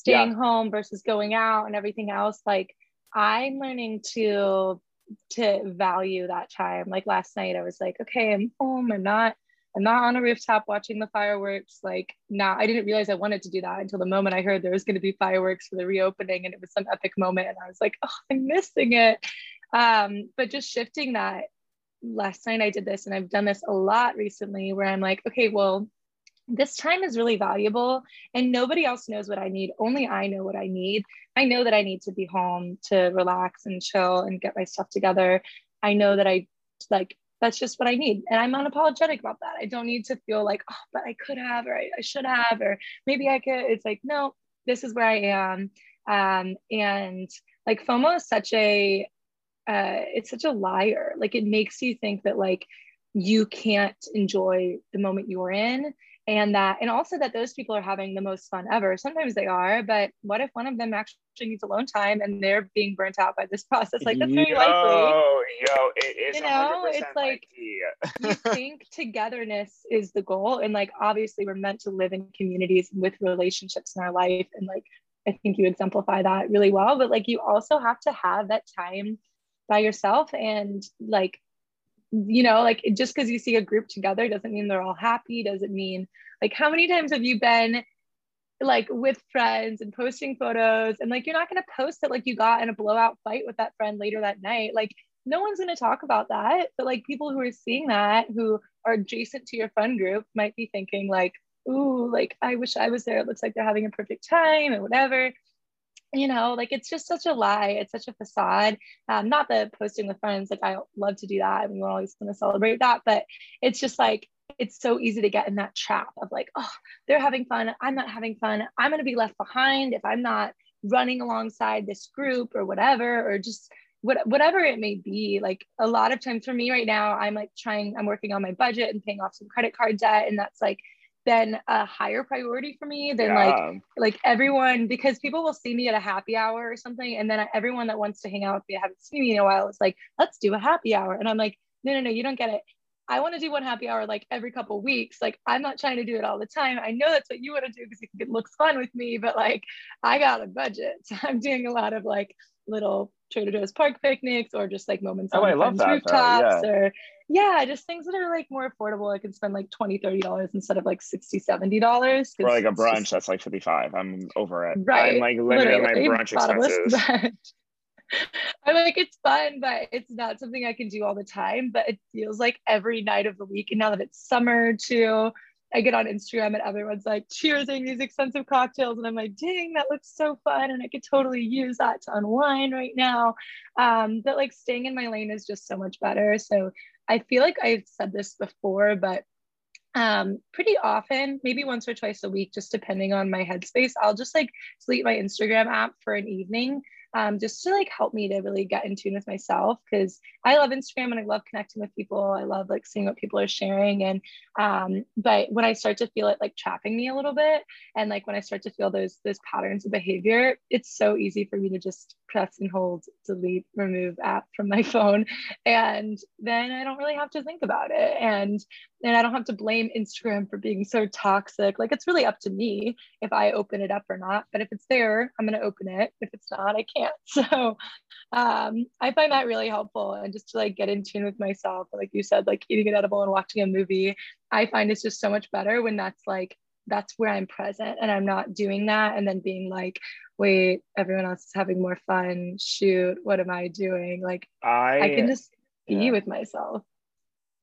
staying yeah. home versus going out and everything else, like, I'm learning to to value that time. Like last night, I was like, okay, I'm home. I'm not I'm not on a rooftop watching the fireworks. Like now, I didn't realize I wanted to do that until the moment I heard there was going to be fireworks for the reopening, and it was some epic moment. And I was like, oh, I'm missing it. Um, but just shifting that. Last night I did this, and I've done this a lot recently, where I'm like, okay, well, this time is really valuable, and nobody else knows what I need. Only I know what I need. I know that I need to be home to relax and chill and get my stuff together. I know that I like that's just what I need. And I'm unapologetic about that. I don't need to feel like, oh, but I could have, or I, I should have, or maybe I could. It's like, no, this is where I am. Um, and like FOMO is such a, uh, it's such a liar. Like it makes you think that like you can't enjoy the moment you're in and that and also that those people are having the most fun ever. Sometimes they are but what if one of them actually needs alone time and they're being burnt out by this process? Like that's very yo, likely. yo it is you know it's like you think togetherness is the goal and like obviously we're meant to live in communities with relationships in our life and like i think you exemplify that really well but like you also have to have that time by yourself and like you know like just because you see a group together doesn't mean they're all happy doesn't mean like how many times have you been like with friends and posting photos and like you're not going to post it like you got in a blowout fight with that friend later that night. Like no one's going to talk about that. But like people who are seeing that who are adjacent to your friend group might be thinking like ooh like i wish i was there. It looks like they're having a perfect time and whatever you know like it's just such a lie it's such a facade. Um, not the posting with friends like i love to do that and we're always want to celebrate that but it's just like it's so easy to get in that trap of like oh they're having fun i'm not having fun i'm going to be left behind if i'm not running alongside this group or whatever or just what, whatever it may be. Like a lot of times for me right now i'm like trying i'm working on my budget and paying off some credit card debt and that's like been a higher priority for me than yeah. like like everyone because people will see me at a happy hour or something and then everyone that wants to hang out with me I haven't seen me in a while is like let's do a happy hour. And I'm like no no no you don't get it. I want to do one happy hour like every couple weeks. Like I'm not trying to do it all the time. I know that's what you want to do because it looks fun with me but like I got a budget. So I'm doing a lot of like little Trader Joe's park picnics or just like moments oh, on I love that, rooftops yeah. or yeah, just things that are like more affordable. I can spend like 20 $30 instead of like 60 $70. Or like a brunch just, that's like 55 I'm over it. Right. I'm like limiting my brunch expenses. I'm like, it's fun, but it's not something I can do all the time. But it feels like every night of the week. And now that it's summer too, I get on Instagram and everyone's like cheersing these expensive cocktails. And I'm like, dang, that looks so fun. And I could totally use that to unwind right now. Um, but like staying in my lane is just so much better. So I feel like I've said this before, but um pretty often maybe once or twice a week just depending on my headspace i'll just like delete my instagram app for an evening um, just to like help me to really get in tune with myself because I love Instagram and I love connecting with people. I love like seeing what people are sharing. And um, but when I start to feel it like trapping me a little bit, and like when I start to feel those those patterns of behavior, it's so easy for me to just press and hold delete remove app from my phone and then i don't really have to think about it and and i don't have to blame instagram for being so toxic like it's really up to me if i open it up or not but if it's there i'm going to open it if it's not i can't so um, i find that really helpful and just to like get in tune with myself like you said like eating an edible and watching a movie i find it's just so much better when that's like that's where I'm present and I'm not doing that and then being like, wait, everyone else is having more fun. Shoot, what am I doing? Like I, I can just be yeah. with myself.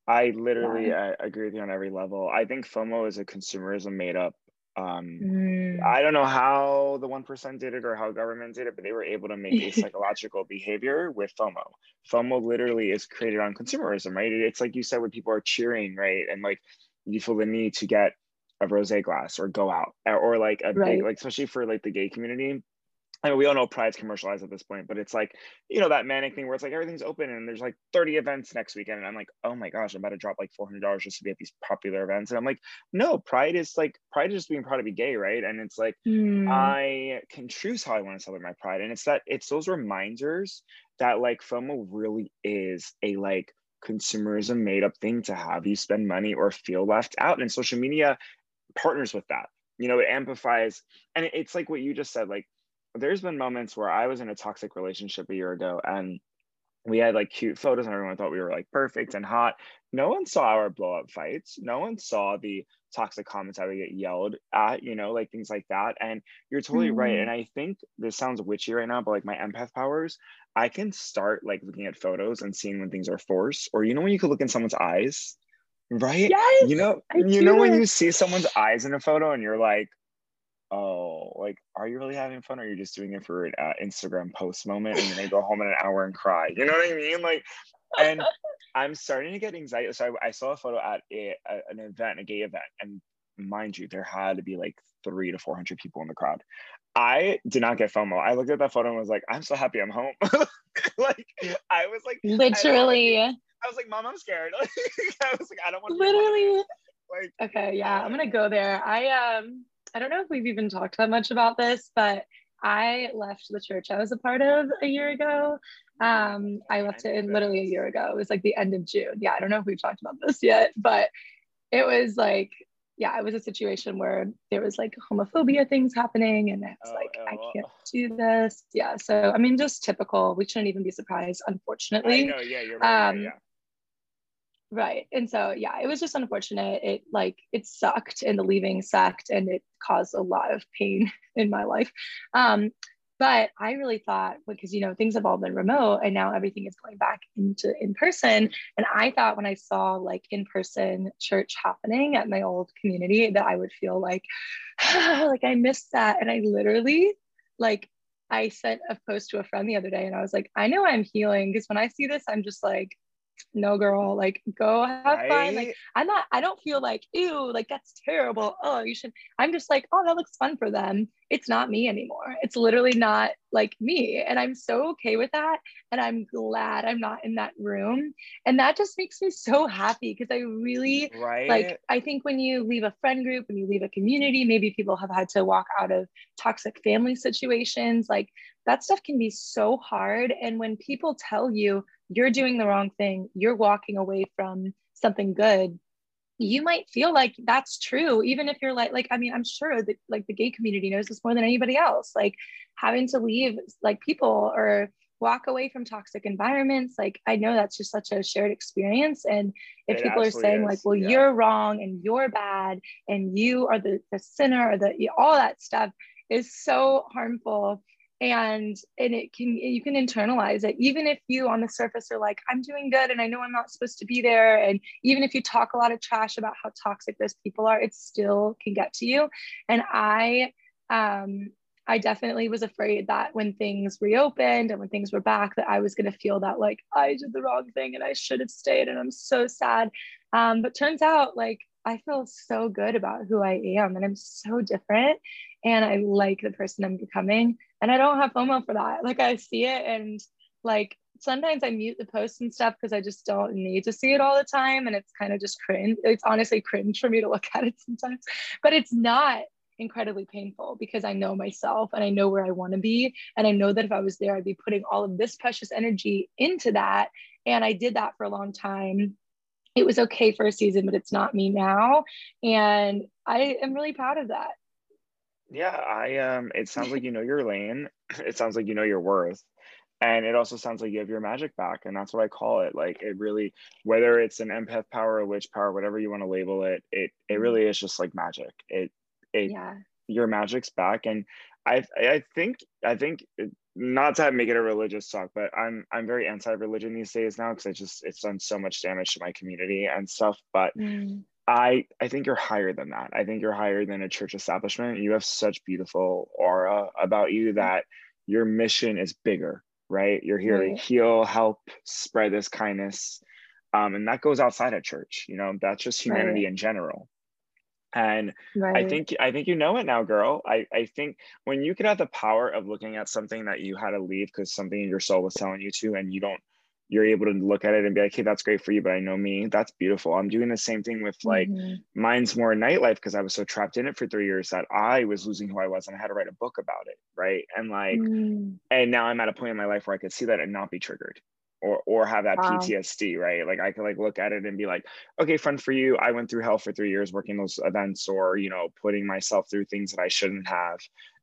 I literally yeah. I agree with you on every level. I think FOMO is a consumerism made up. Um, mm. I don't know how the 1% did it or how government did it, but they were able to make a psychological behavior with FOMO. FOMO literally is created on consumerism, right? It's like you said, when people are cheering, right? And like you feel the need to get a rose glass or go out or like a right. big like especially for like the gay community I mean, we all know Pride's commercialized at this point, but it's like, you know, that manic thing where it's like everything's open and there's like 30 events next weekend. And I'm like, oh my gosh, I'm about to drop like $400 just to be at these popular events. And I'm like, no, Pride is like, Pride is just being proud to be gay, right? And it's like, mm. I can choose how I want to celebrate my Pride. And it's that, it's those reminders that like FOMO really is a like consumerism made up thing to have you spend money or feel left out. And social media partners with that. You know, it amplifies, and it's like what you just said, like, there's been moments where I was in a toxic relationship a year ago and we had like cute photos and everyone thought we were like perfect and hot. No one saw our blow up fights. No one saw the toxic comments I would get yelled at, you know, like things like that. And you're totally mm-hmm. right. And I think this sounds witchy right now, but like my empath powers, I can start like looking at photos and seeing when things are forced, or you know, when you could look in someone's eyes, right? Yes, you know, I you know, when you see someone's eyes in a photo and you're like, oh, like, are you really having fun or are you just doing it for an uh, Instagram post moment and then go home in an hour and cry? You know what I mean? Like, and I'm starting to get anxiety. So I, I saw a photo at a, a, an event, a gay event, and mind you, there had to be like three to 400 people in the crowd. I did not get FOMO. I looked at that photo and was like, I'm so happy I'm home. like, I was like, literally. I, I was like, Mom, I'm scared. I was like, I don't want to. Literally. Like, okay, yeah, I'm gonna go there. I um I don't know if we've even talked that much about this, but I left the church I was a part of a year ago. Um, I left it literally a year ago. It was like the end of June. Yeah, I don't know if we've talked about this yet, but it was like, yeah, it was a situation where there was like homophobia things happening, and I was oh, like, oh, I can't do this. Yeah, so I mean, just typical. We shouldn't even be surprised, unfortunately. I know, yeah, you're right. Um, yeah right and so yeah it was just unfortunate. It like it sucked and the leaving sucked and it caused a lot of pain in my life. Um but i really thought because you know things have all been remote and now everything is going back into in person. And i thought when i saw like in person church happening at my old community that i would feel like like i missed that. And i literally like i sent a post to a friend the other day and i was like i know i'm healing because when i see this i'm just like no girl like go have right? fun like i'm not i don't feel like ew like that's terrible. Oh you should i'm just like oh that looks fun for them. It's not me anymore. It's literally not like me and i'm so okay with that and i'm glad i'm not in that room and that just makes me so happy because i really right? Like i think when you leave a friend group and you leave a community maybe people have had to walk out of toxic family situations like that stuff can be so hard and when people tell you you're doing the wrong thing, you're walking away from something good, you might feel like that's true, even if you're like, like, I mean, I'm sure that like the gay community knows this more than anybody else. Like having to leave like people or walk away from toxic environments. Like I know that's just such a shared experience. And if it people are saying is. like, well, yeah. you're wrong and you're bad and you are the, the sinner or the all that stuff is so harmful and and it can you can internalize it. Even if you on the surface are like i'm doing good and i know i'm not supposed to be there and even if you talk a lot of trash about how toxic those people are it still can get to you. And i um i definitely was afraid that when things reopened and when things were back that i was going to feel that like i did the wrong thing and i should have stayed and i'm so sad. Um but turns out like I feel so good about who I am and I'm so different and I like the person I'm becoming and I don't have FOMO for that. Like I see it and like sometimes I mute the posts and stuff because I just don't need to see it all the time and it's kind of just cringe. It's honestly cringe for me to look at it sometimes, but it's not incredibly painful because I know myself and I know where I want to be. And I know that if I was there, I'd be putting all of this precious energy into that. And I did that for a long time it was okay for a season, but it's not me now. And I am really proud of that. Yeah, I um it sounds like you know your lane. It sounds like you know your worth. And it also sounds like you have your magic back. And that's what I call it. Like it really, whether it's an empath power, a witch power, whatever you want to label it, it it mm-hmm. really is just like magic. It it yeah. your magic's back. And I I think I think not to make it a religious talk, but I'm I'm very anti-religion these days now because I just it's done so much damage to my community and stuff. But mm. I I think you're higher than that. I think you're higher than a church establishment. You have such beautiful aura about you that your mission is bigger, right? You're here right. to heal, help, spread this kindness. Um, and that goes outside of church, you know, that's just humanity right. in general. and right. i think i think you know it now girl i i think when you could have the power of looking at something that you had to leave because something in your soul was telling you to and you don't you're able to look at it and be like hey that's great for you but i know me that's beautiful i'm doing the same thing with like mm-hmm. mine's more nightlife because i was so trapped in it for three years that i was losing who i was and i had to write a book about it right and like mm. and now i'm at a point in my life where i could see that and not be triggered or or have that wow. PTSD, right? Like I could like look at it and be like, okay, fun for you. I went through hell for three years working those events or you know, putting myself through things that I shouldn't have.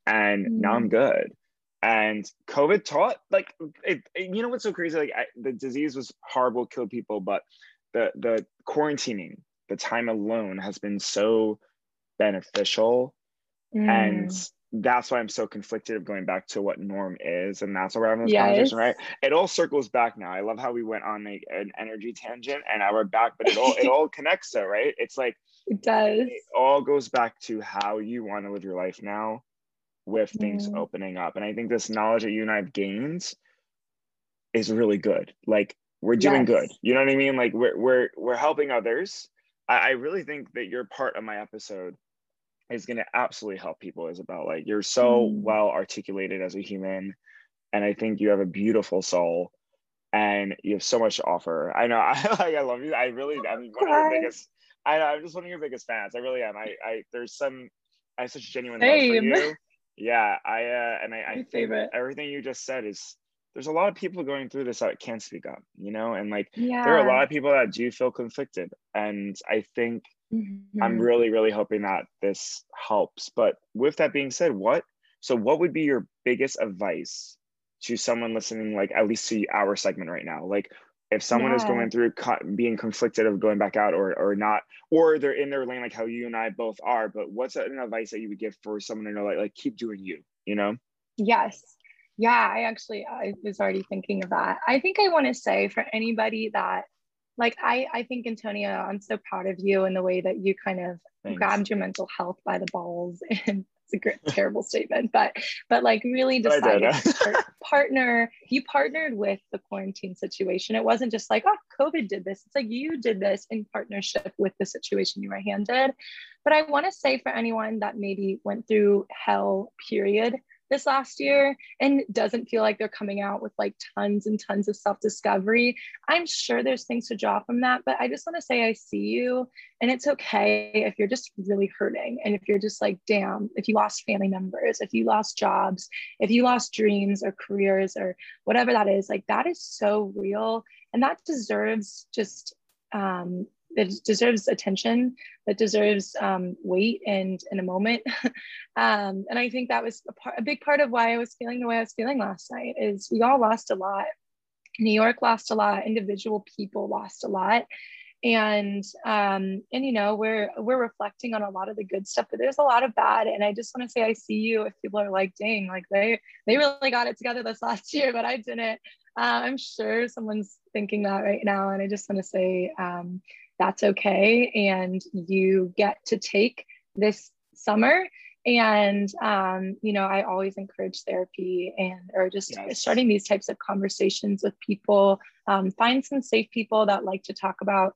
And mm. now I'm good. And COVID taught like it, it, you know what's so crazy? Like I, the disease was horrible, killed people, but the the quarantining, the time alone has been so beneficial. Mm. And that's why I'm so conflicted of going back to what norm is. And that's why we're having this yes. conversation, right? It all circles back now. I love how we went on like an energy tangent and now we're back, but it all it all connects though, right? It's like it does. It all goes back to how you want to live your life now with things mm. opening up. And I think this knowledge that you and I have gained is really good. Like we're doing yes. good. You know what I mean? Like we're we're we're helping others. I, I really think that you're part of my episode is going to absolutely help people Isabelle like you're so mm. well articulated as a human and i think you have a beautiful soul and you have so much to offer i know i like i love you i really i'm one of your biggest i know i'm just one of your biggest fans i really am i i there's some i have such genuine Same. love for you yeah i uh and i, I think favorite. everything you just said is there's a lot of people going through this that can't speak up you know and like yeah. there are a lot of people that do feel conflicted and i think Mm-hmm. I'm really, really hoping that this helps. But with that being said, what so what would be your biggest advice to someone listening, like at least to our segment right now? Like if someone yeah. is going through being conflicted of going back out or or not, or they're in their lane like how you and I both are, but what's an advice that you would give for someone to know like like keep doing you, you know? Yes. Yeah, I actually I was already thinking of that. I think I want to say for anybody that like I, I think Antonia, I'm so proud of you and the way that you kind of Thanks. grabbed your mental health by the balls and it's a great, terrible statement, but but like really decided to partner. You partnered with the quarantine situation. It wasn't just like, oh, COVID did this. It's like you did this in partnership with the situation you were handed. But I want to say for anyone that maybe went through hell, period, this last year and doesn't feel like they're coming out with like tons and tons of self discovery. I'm sure there's things to draw from that, but I just want to say I see you and it's okay if you're just really hurting and if you're just like, damn, if you lost family members, if you lost jobs, if you lost dreams or careers or whatever that is, like that is so real and that deserves just um, that deserves attention, that deserves um, weight and in a moment. um, and I think that was a, a big part of why I was feeling the way I was feeling last night. Is we all lost a lot. New York lost a lot. Individual people lost a lot. And um, and you know we're we're reflecting on a lot of the good stuff, but there's a lot of bad. And I just want to say I see you. If people are like, dang, like they they really got it together this last year, but I didn't. Uh, I'm sure someone's thinking that right now, and I just want to say um, that's okay. And you get to take this summer. And, um, you know, I always encourage therapy and, or just yes. starting these types of conversations with people. Um, find some safe people that like to talk about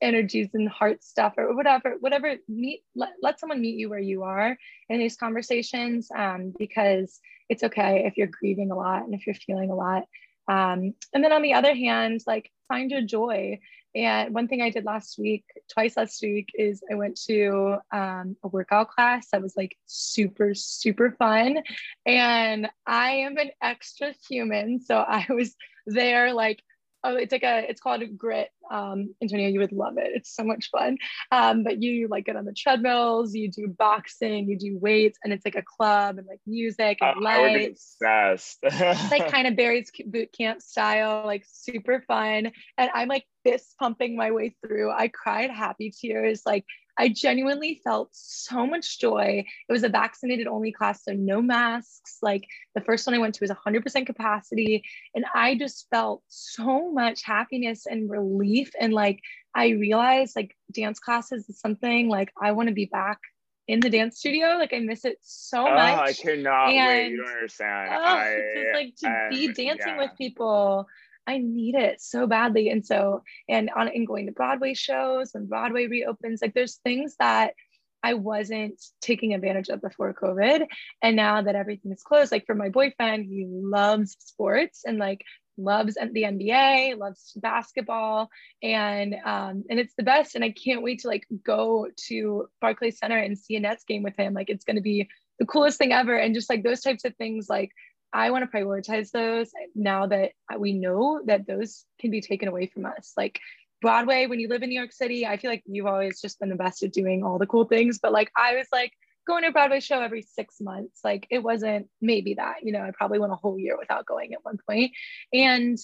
energies and heart stuff or whatever whatever meet let, let someone meet you where you are in these conversations um, because it's okay if you're grieving a lot and if you're feeling a lot um, and then on the other hand like find your joy and one thing I did last week, twice last week, is I went to um, a workout class that was like super, super fun. And I am an extra human. So I was there like oh, it's like a, it's called grit. Um, Antonia, you would love it. It's so much fun. Um, but you like get on the treadmills, you do boxing, you do weights, and it's like a club and like music and uh, lights. obsessed. it's like kind of Barry's boot camp style, like super fun. And I'm like fist pumping my way through. I cried happy tears, like I genuinely felt so much joy. It was a vaccinated only class, so no masks. Like the first one I went to was 100% capacity. And I just felt so much happiness and relief. And like I realized like dance classes is something like I want to be back in the dance studio. Like I miss it so oh, much. oh, much. I cannot and, wait. You don't understand. Oh, I, just like to be dancing yeah. with people I need it so badly. And so, and on and going to Broadway shows when Broadway reopens, like there's things that I wasn't taking advantage of before COVID. And now that everything is closed, like for my boyfriend, he loves sports and like loves the NBA, loves basketball, and um, and it's the best. And I can't wait to like go to Barclays Center and see a Nets game with him. Like it's gonna be the coolest thing ever. And just like those types of things, like I want to prioritize those now that we know that those can be taken away from us. Like Broadway, when you live in New York City, I feel like you've always just been the best at doing all the cool things. But like I was like going to a Broadway show every six months. Like it wasn't maybe that, you know, I probably went a whole year without going at one point. And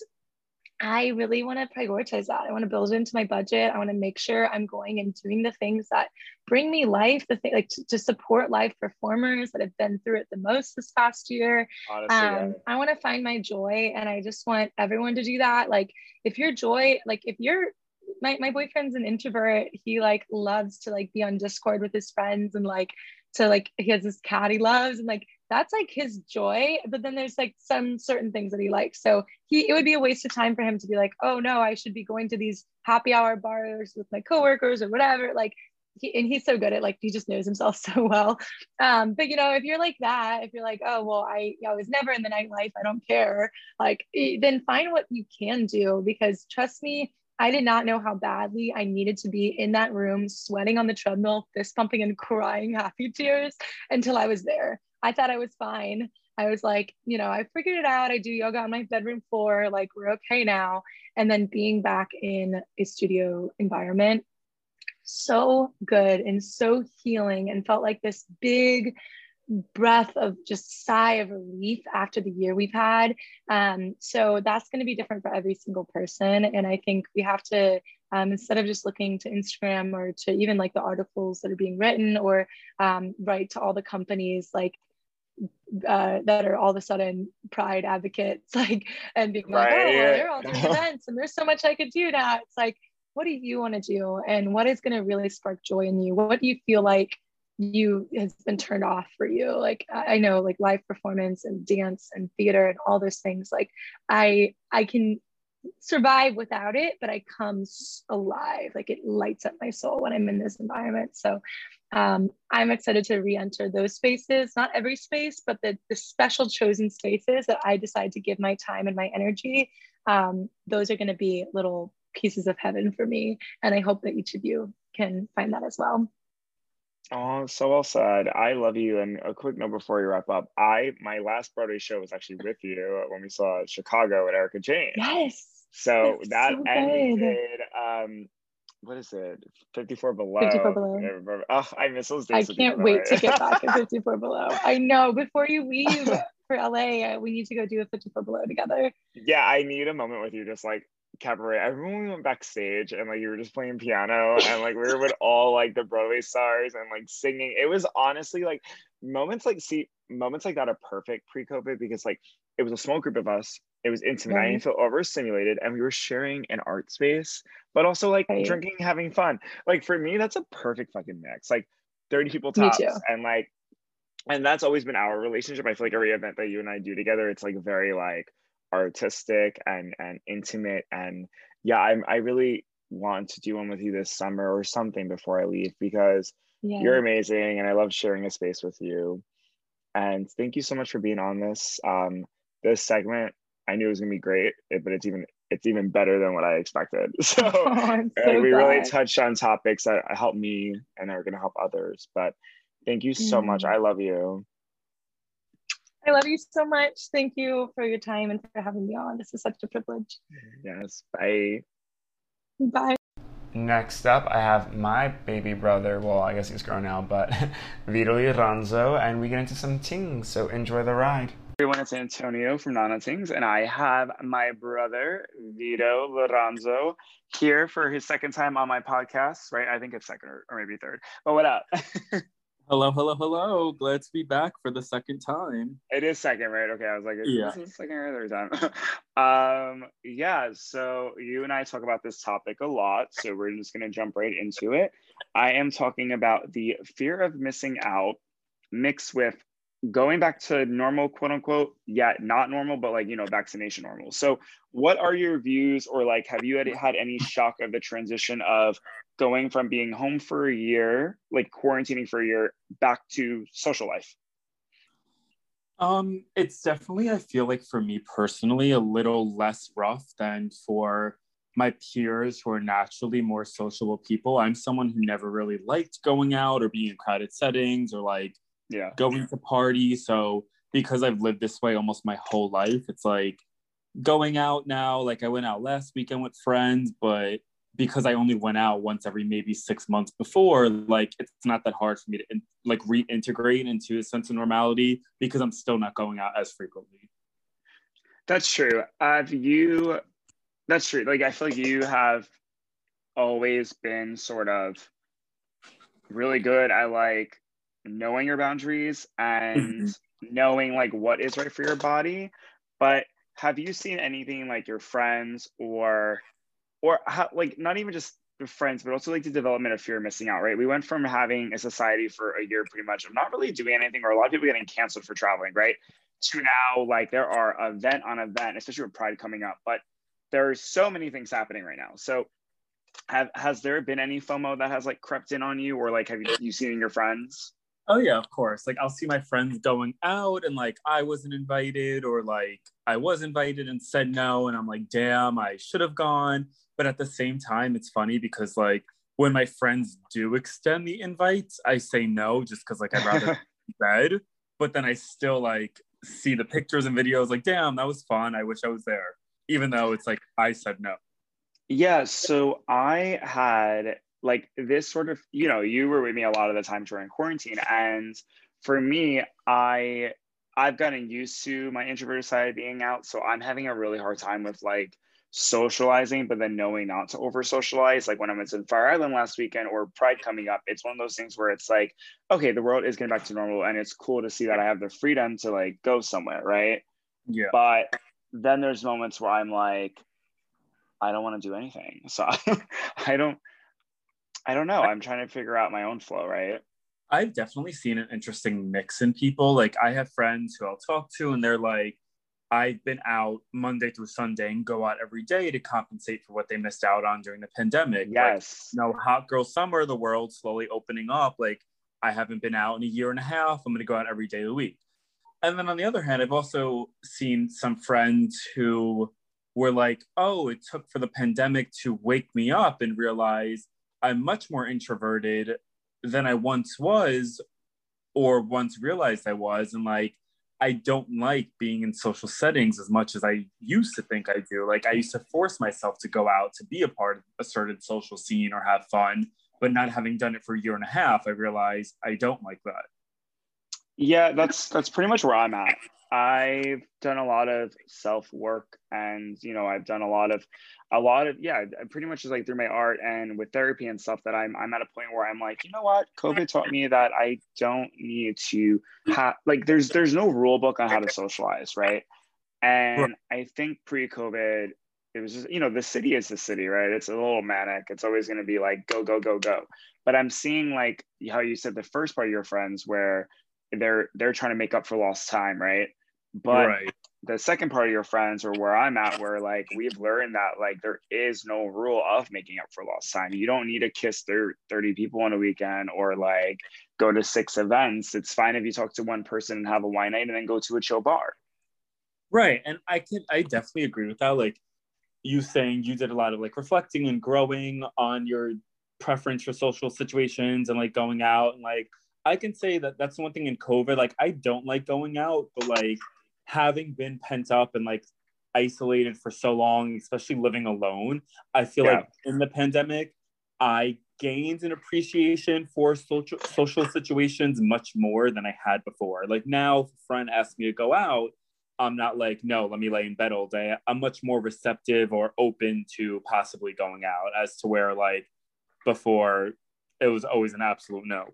I really want to prioritize that. I want to build it into my budget. I want to make sure I'm going and doing the things that bring me life, the thing like to, to support live performers that have been through it the most this past year. Honestly, um, yeah. I want to find my joy and I just want everyone to do that. Like if your joy, like if you're my, my boyfriend's an introvert, he like loves to like be on Discord with his friends and like to like he has this cat he loves and like that's like his joy but then there's like some certain things that he likes. So he it would be a waste of time for him to be like oh no i should be going to these happy hour bars with my coworkers or whatever. Like he, and he's so good at like he just knows himself so well. Um but you know if you're like that if you're like oh well i i was never in the nightlife i don't care like then find what you can do because trust me I did not know how badly I needed to be in that room, sweating on the treadmill, fist pumping and crying happy tears until I was there. I thought I was fine. I was like, you know, I figured it out. I do yoga on my bedroom floor. Like, we're okay now. And then being back in a studio environment, so good and so healing, and felt like this big breath of just sigh of relief after the year we've had. Um, so that's going to be different for every single person. And I think we have to, um, instead of just looking to Instagram or to even like the articles that are being written or um, write to all the companies like uh, that are all of a sudden pride advocates, like, and being like, oh, well, they're all doing events and there's so much I could do now. It's like, what do you want to do? And what is going to really spark joy in you? What do you feel like you has been turned off for you like i know like live performance and dance and theater and all those things like i i can survive without it but i come alive like it lights up my soul when i'm in this environment so um, i'm excited to re-enter those spaces not every space but the, the special chosen spaces that i decide to give my time and my energy um, those are going to be little pieces of heaven for me and i hope that each of you can find that as well Oh, so well said. I love you. And a quick note before we wrap up. I my last Broadway show was actually with you when we saw Chicago at Erica Jane. Yes. So that so ended um what is it? 54 below. 54 below. Oh, I miss those days. I can't wait to get back in 54 below. I know. Before you leave for LA, uh, we need to go do a 54 below together. Yeah, I need a moment with you, just like cabaret, everyone went backstage and like you were just playing piano and like we were with all like the Broadway stars and like singing. It was honestly like moments like see moments like that are perfect pre-COVID because like it was a small group of us. It was intimate. Right. I didn't feel overstimulated and we were sharing an art space, but also like right. drinking, having fun. Like for me, that's a perfect fucking mix. Like 30 people tops and like and that's always been our relationship. I feel like every event that you and I do together, it's like very like artistic and and intimate and yeah I'm i really want to do one with you this summer or something before i leave because yeah. you're amazing and i love sharing a space with you and thank you so much for being on this um this segment i knew it was going to be great but it's even it's even better than what i expected so, oh, so we glad. really touched on topics that help me and are going to help others but thank you so mm. much i love you I love you so much. Thank you for your time and for having me on. This is such a privilege. Yes. Bye. Bye. Next up, I have my baby brother. Well, I guess he's grown now, but Vito Liranzo, and we get into some things. So enjoy the ride. Everyone, it's Antonio from Nana Tingz, and I have my brother Vito Liranzo here for his second time on my podcast. Right? I think it's second or, or maybe third. But what up? Hello, hello, hello. Glad to be back for the second time. It is second, right? Okay, I was like, yeah. this second or third time? um, yeah, so you and I talk about this topic a lot, so we're just gonna jump right into it. I am talking about the fear of missing out mixed with going back to normal, quote unquote, yet not normal, but like, you know, vaccination normal. So what are your views or like, have you had, had any shock of the transition of going from being home for a year, like quarantining for a year, back to social life? Um, it's definitely, I feel like for me personally, a little less rough than for my peers who are naturally more sociable people. I'm someone who never really liked going out or being in crowded settings or like yeah going to parties. So because I've lived this way almost my whole life, it's like going out now. Like I went out last weekend with friends, but because I only went out once every maybe six months before, like it's not that hard for me to in, like reintegrate into a sense of normality because I'm still not going out as frequently. That's true. Have you? That's true. Like I feel like you have always been sort of really good at like knowing your boundaries and mm-hmm. knowing like what is right for your body. But have you seen anything like your friends or or how, like not even just the friends, but also like the development of fear of missing out, right? We went from having a society for a year pretty much of not really doing anything, or a lot of people getting canceled for traveling, right? To now, like there are event on event, especially with Pride coming up, but there are so many things happening right now. So have has there been any FOMO that has like crept in on you, or like have you, you seen in your friends? Oh yeah, of course. Like I'll see my friends going out and like I wasn't invited or like I was invited and said no and I'm like, "Damn, I should have gone." But at the same time, it's funny because like when my friends do extend the invites, I say no just cuz like I'd rather be bed, but then I still like see the pictures and videos like, "Damn, that was fun. I wish I was there." Even though it's like I said no. Yeah, so I had like this sort of you know you were with me a lot of the time during quarantine. And for me i i've gotten used to my introverted side being out. So i'm having a really hard time with like socializing but then knowing not to over socialize. Like when i went to fire island last weekend or pride coming up it's one of those things where it's like okay the world is getting back to normal and it's cool to see that i have the freedom to like go somewhere right? Yeah. But then there's moments where i'm like i don't want to do anything. So i don't I don't know. I'm trying to figure out my own flow, right? I've definitely seen an interesting mix in people. Like I have friends who I'll talk to and they're like, I've been out Monday through Sunday and go out every day to compensate for what they missed out on during the pandemic. Yes. Like, you know, hot girl summer, the world slowly opening up. Like I haven't been out in a year and a half. I'm going to go out every day of the week. And then on the other hand, I've also seen some friends who were like, oh, it took for the pandemic to wake me up and realize I'm much more introverted than I once was or once realized I was. And like, I don't like being in social settings as much as I used to think I do. Like, I used to force myself to go out to be a part of a certain social scene or have fun, but not having done it for a year and a half, I realized I don't like that. Yeah, that's that's pretty much where I'm at. I've done a lot of self work and you know I've done a lot of a lot of yeah pretty much just like through my art and with therapy and stuff that I'm I'm at a point where I'm like you know what? COVID taught me that I don't need to have like there's there's no rule book on how to socialize right? And I think pre COVID it was just you know the city is the city right? It's a little manic. It's always going to be like go go go go. But I'm seeing like how you said the first part of your friends where they're they're trying to make up for lost time right but right. the second part of your friends or where I'm at, where like we've learned that like there is no rule of making up for lost time. You don't need to kiss 30 people on a weekend or like go to six events. It's fine if you talk to one person and have a wine night and then go to a chill bar. Right. And I can I definitely agree with that. Like you saying you did a lot of like reflecting and growing on your preference for social situations and like going out and like I can say that that's one thing in COVID. Like I don't like going out, but like having been pent up and like isolated for so long, especially living alone, I feel yeah. like in the pandemic, I gained an appreciation for social social situations much more than I had before. Like now, if a friend asks me to go out, I'm not like, no, let me lay in bed all day. I'm much more receptive or open to possibly going out as to where like before it was always an absolute no.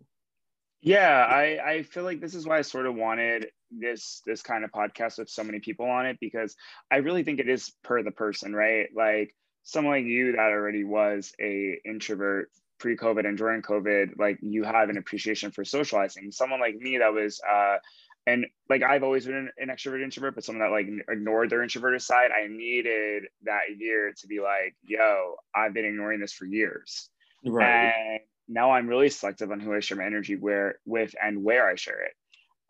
Yeah, I, I feel like this is why I sort of wanted this this kind of podcast with so many people on it because I really think it is per the person, right? Like someone like you that already was a introvert pre-COVID and during COVID, like you have an appreciation for socializing. Someone like me that was uh and like I've always been an, extrovert introvert, but someone that like ignored their introverted side, I needed that year to be like, yo, I've been ignoring this for years. Right. And now I'm really selective on who I share my energy where with and where I share it.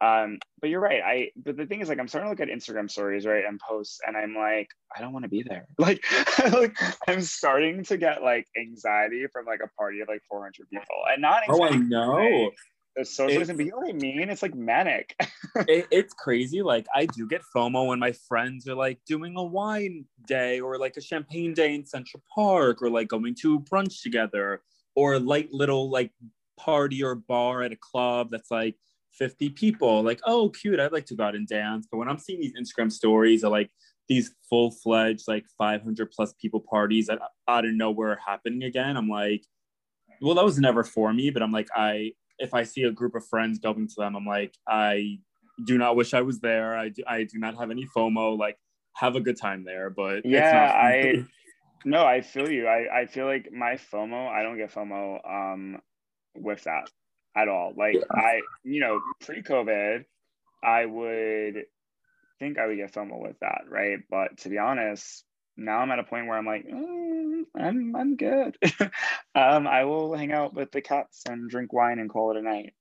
Um, but you're right. I but the thing is like I'm starting to look at Instagram stories, right, and posts, and I'm like, I don't want to be there. Like, like I'm starting to get like anxiety from like a party of like 400 people, and not. Oh, I know. The socialism, but you know what I mean? It's like manic. it, it's crazy. Like I do get FOMO when my friends are like doing a wine day or like a champagne day in Central Park or like going to brunch together or a light little like party or bar at a club that's like 50 people like oh cute i'd like to go out and dance. But when i'm seeing these instagram stories of like these full-fledged like 500 plus people parties that out of nowhere are happening again i'm like well that was never for me but i'm like i if i see a group of friends going to them i'm like i do not wish i was there. I do, I do not have any fomo like have a good time there but yeah i no i feel you. I, I feel like my fomo i don't get fomo um with that at all. Like yeah. I, you know, pre-COVID, I would think I would get FOMO with that, right? But to be honest, now I'm at a point where I'm like, mm, I'm I'm good. um, I will hang out with the cats and drink wine and call it a night.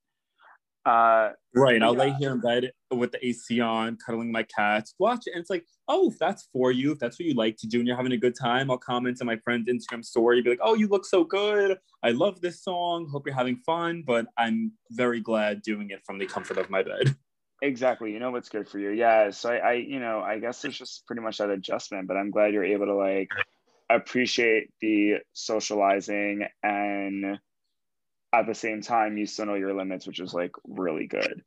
Uh, right. I'll lay here in bed with the AC on, cuddling my cats, watch it. And it's like, oh, if that's for you, if that's what you like to do and you're having a good time, I'll comment on my friend's Instagram story, be like, oh, you look so good. I love this song. Hope you're having fun. But I'm very glad doing it from the comfort of my bed. Exactly. You know what's good for you. Yeah. So I, I you know, I guess it's just pretty much that adjustment, but I'm glad you're able to like appreciate the socializing and at the same time you still know your limits which is like really good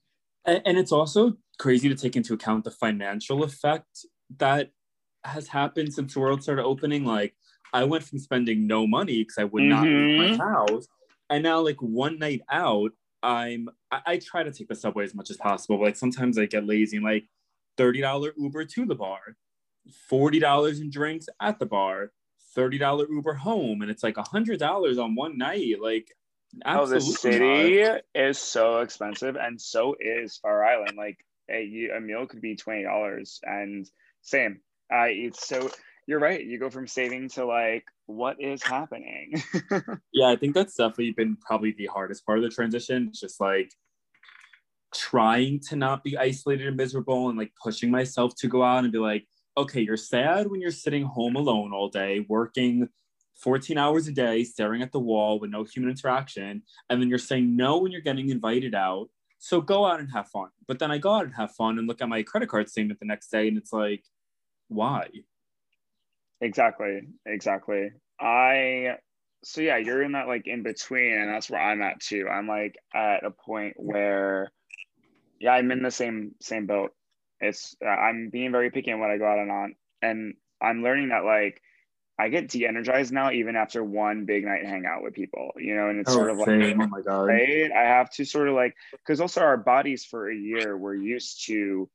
and, and it's also crazy to take into account the financial effect that has happened since the world started opening like i went from spending no money because i would mm-hmm. not leave my mm-hmm. house and now like one night out i'm I, I, try to take the subway as much as possible but like sometimes i get lazy and like $30 uber to the bar $40 in drinks at the bar $30 uber home and it's like $100 on one night like Absolutely oh, the city not. is so expensive, and so is Fire Island. Like a, a meal could be twenty dollars, and same. Uh, it's so you're right. You go from saving to like, what is happening? yeah, I think that's definitely been probably the hardest part of the transition. It's just like trying to not be isolated and miserable, and like pushing myself to go out and be like, okay, you're sad when you're sitting home alone all day, working 14 hours a day staring at the wall with no human interaction and then you're saying no when you're getting invited out. So go out and have fun. But then i go out and have fun and look at my credit card statement the next day and it's like why? Exactly. Exactly. I so yeah you're in that like in between and that's where i'm at too. I'm like at a point where yeah i'm in the same same boat. It's i'm being very picky on what i go out and on and i'm learning that like I get de-energized now even after one big night hangout with people, you know, and it's oh, sort of same. like, oh my God. right? I have to sort of like, because also our bodies for a year were used to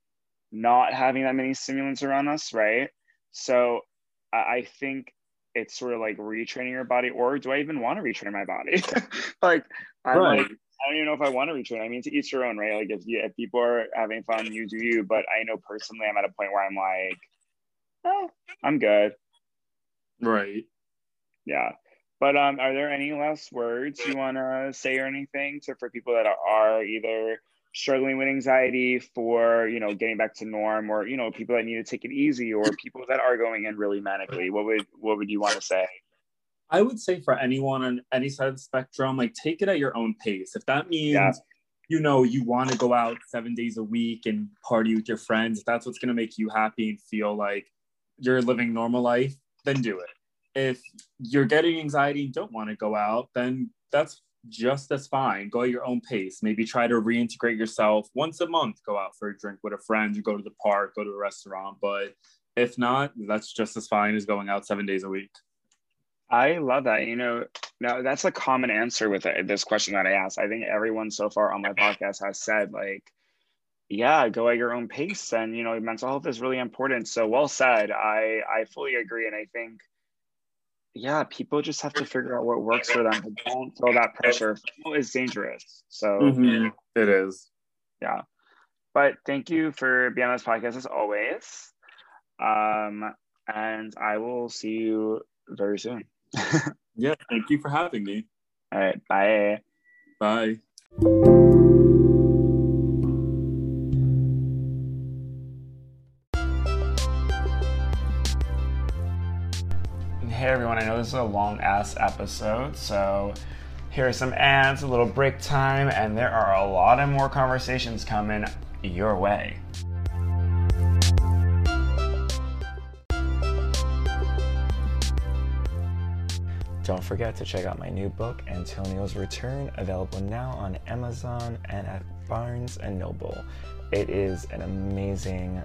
not having that many stimulants around us, right? So I, I think it's sort of like retraining your body, or do I even want to retrain my body? like, I'm right. like, I don't even know if I want to retrain. I mean, to each your own, right? Like, if you if people are having fun, you do you. But I know personally, I'm at a point where I'm like, oh, I'm good. Right. Yeah. But um, are there any last words you want to say or anything to for people that are either struggling with anxiety for you know getting back to norm, or you know people that need to take it easy, or people that are going in really manically? What would what would you want to say? I would say for anyone on any side of the spectrum, like take it at your own pace. If that means yeah. you know you want to go out seven days a week and party with your friends, if that's what's going to make you happy and feel like you're living normal life, then do it. If you're getting anxiety and don't want to go out, then that's just as fine. Go at your own pace. Maybe try to reintegrate yourself once a month. Go out for a drink with a friend, go to the park, go to a restaurant. But if not, that's just as fine as going out seven days a week. I love that. You know, now that's a common answer with uh, this question that I asked. I think everyone so far on my podcast has said, like, yeah go at your own pace and you know mental health is really important so well said i i fully agree and i think yeah people just have to figure out what works for them but don't throw that pressure it's dangerous so mm-hmm. it is yeah but thank you for being on this podcast as always um and i will see you very soon yeah thank you for having me All right. Bye. Bye. Is a long ass episode, so here are some ads, a little break time, and there are a lot of more conversations coming your way. Don't forget to check out my new book, Antonio's Return, available now on Amazon and at Barnes and Noble. It is an amazing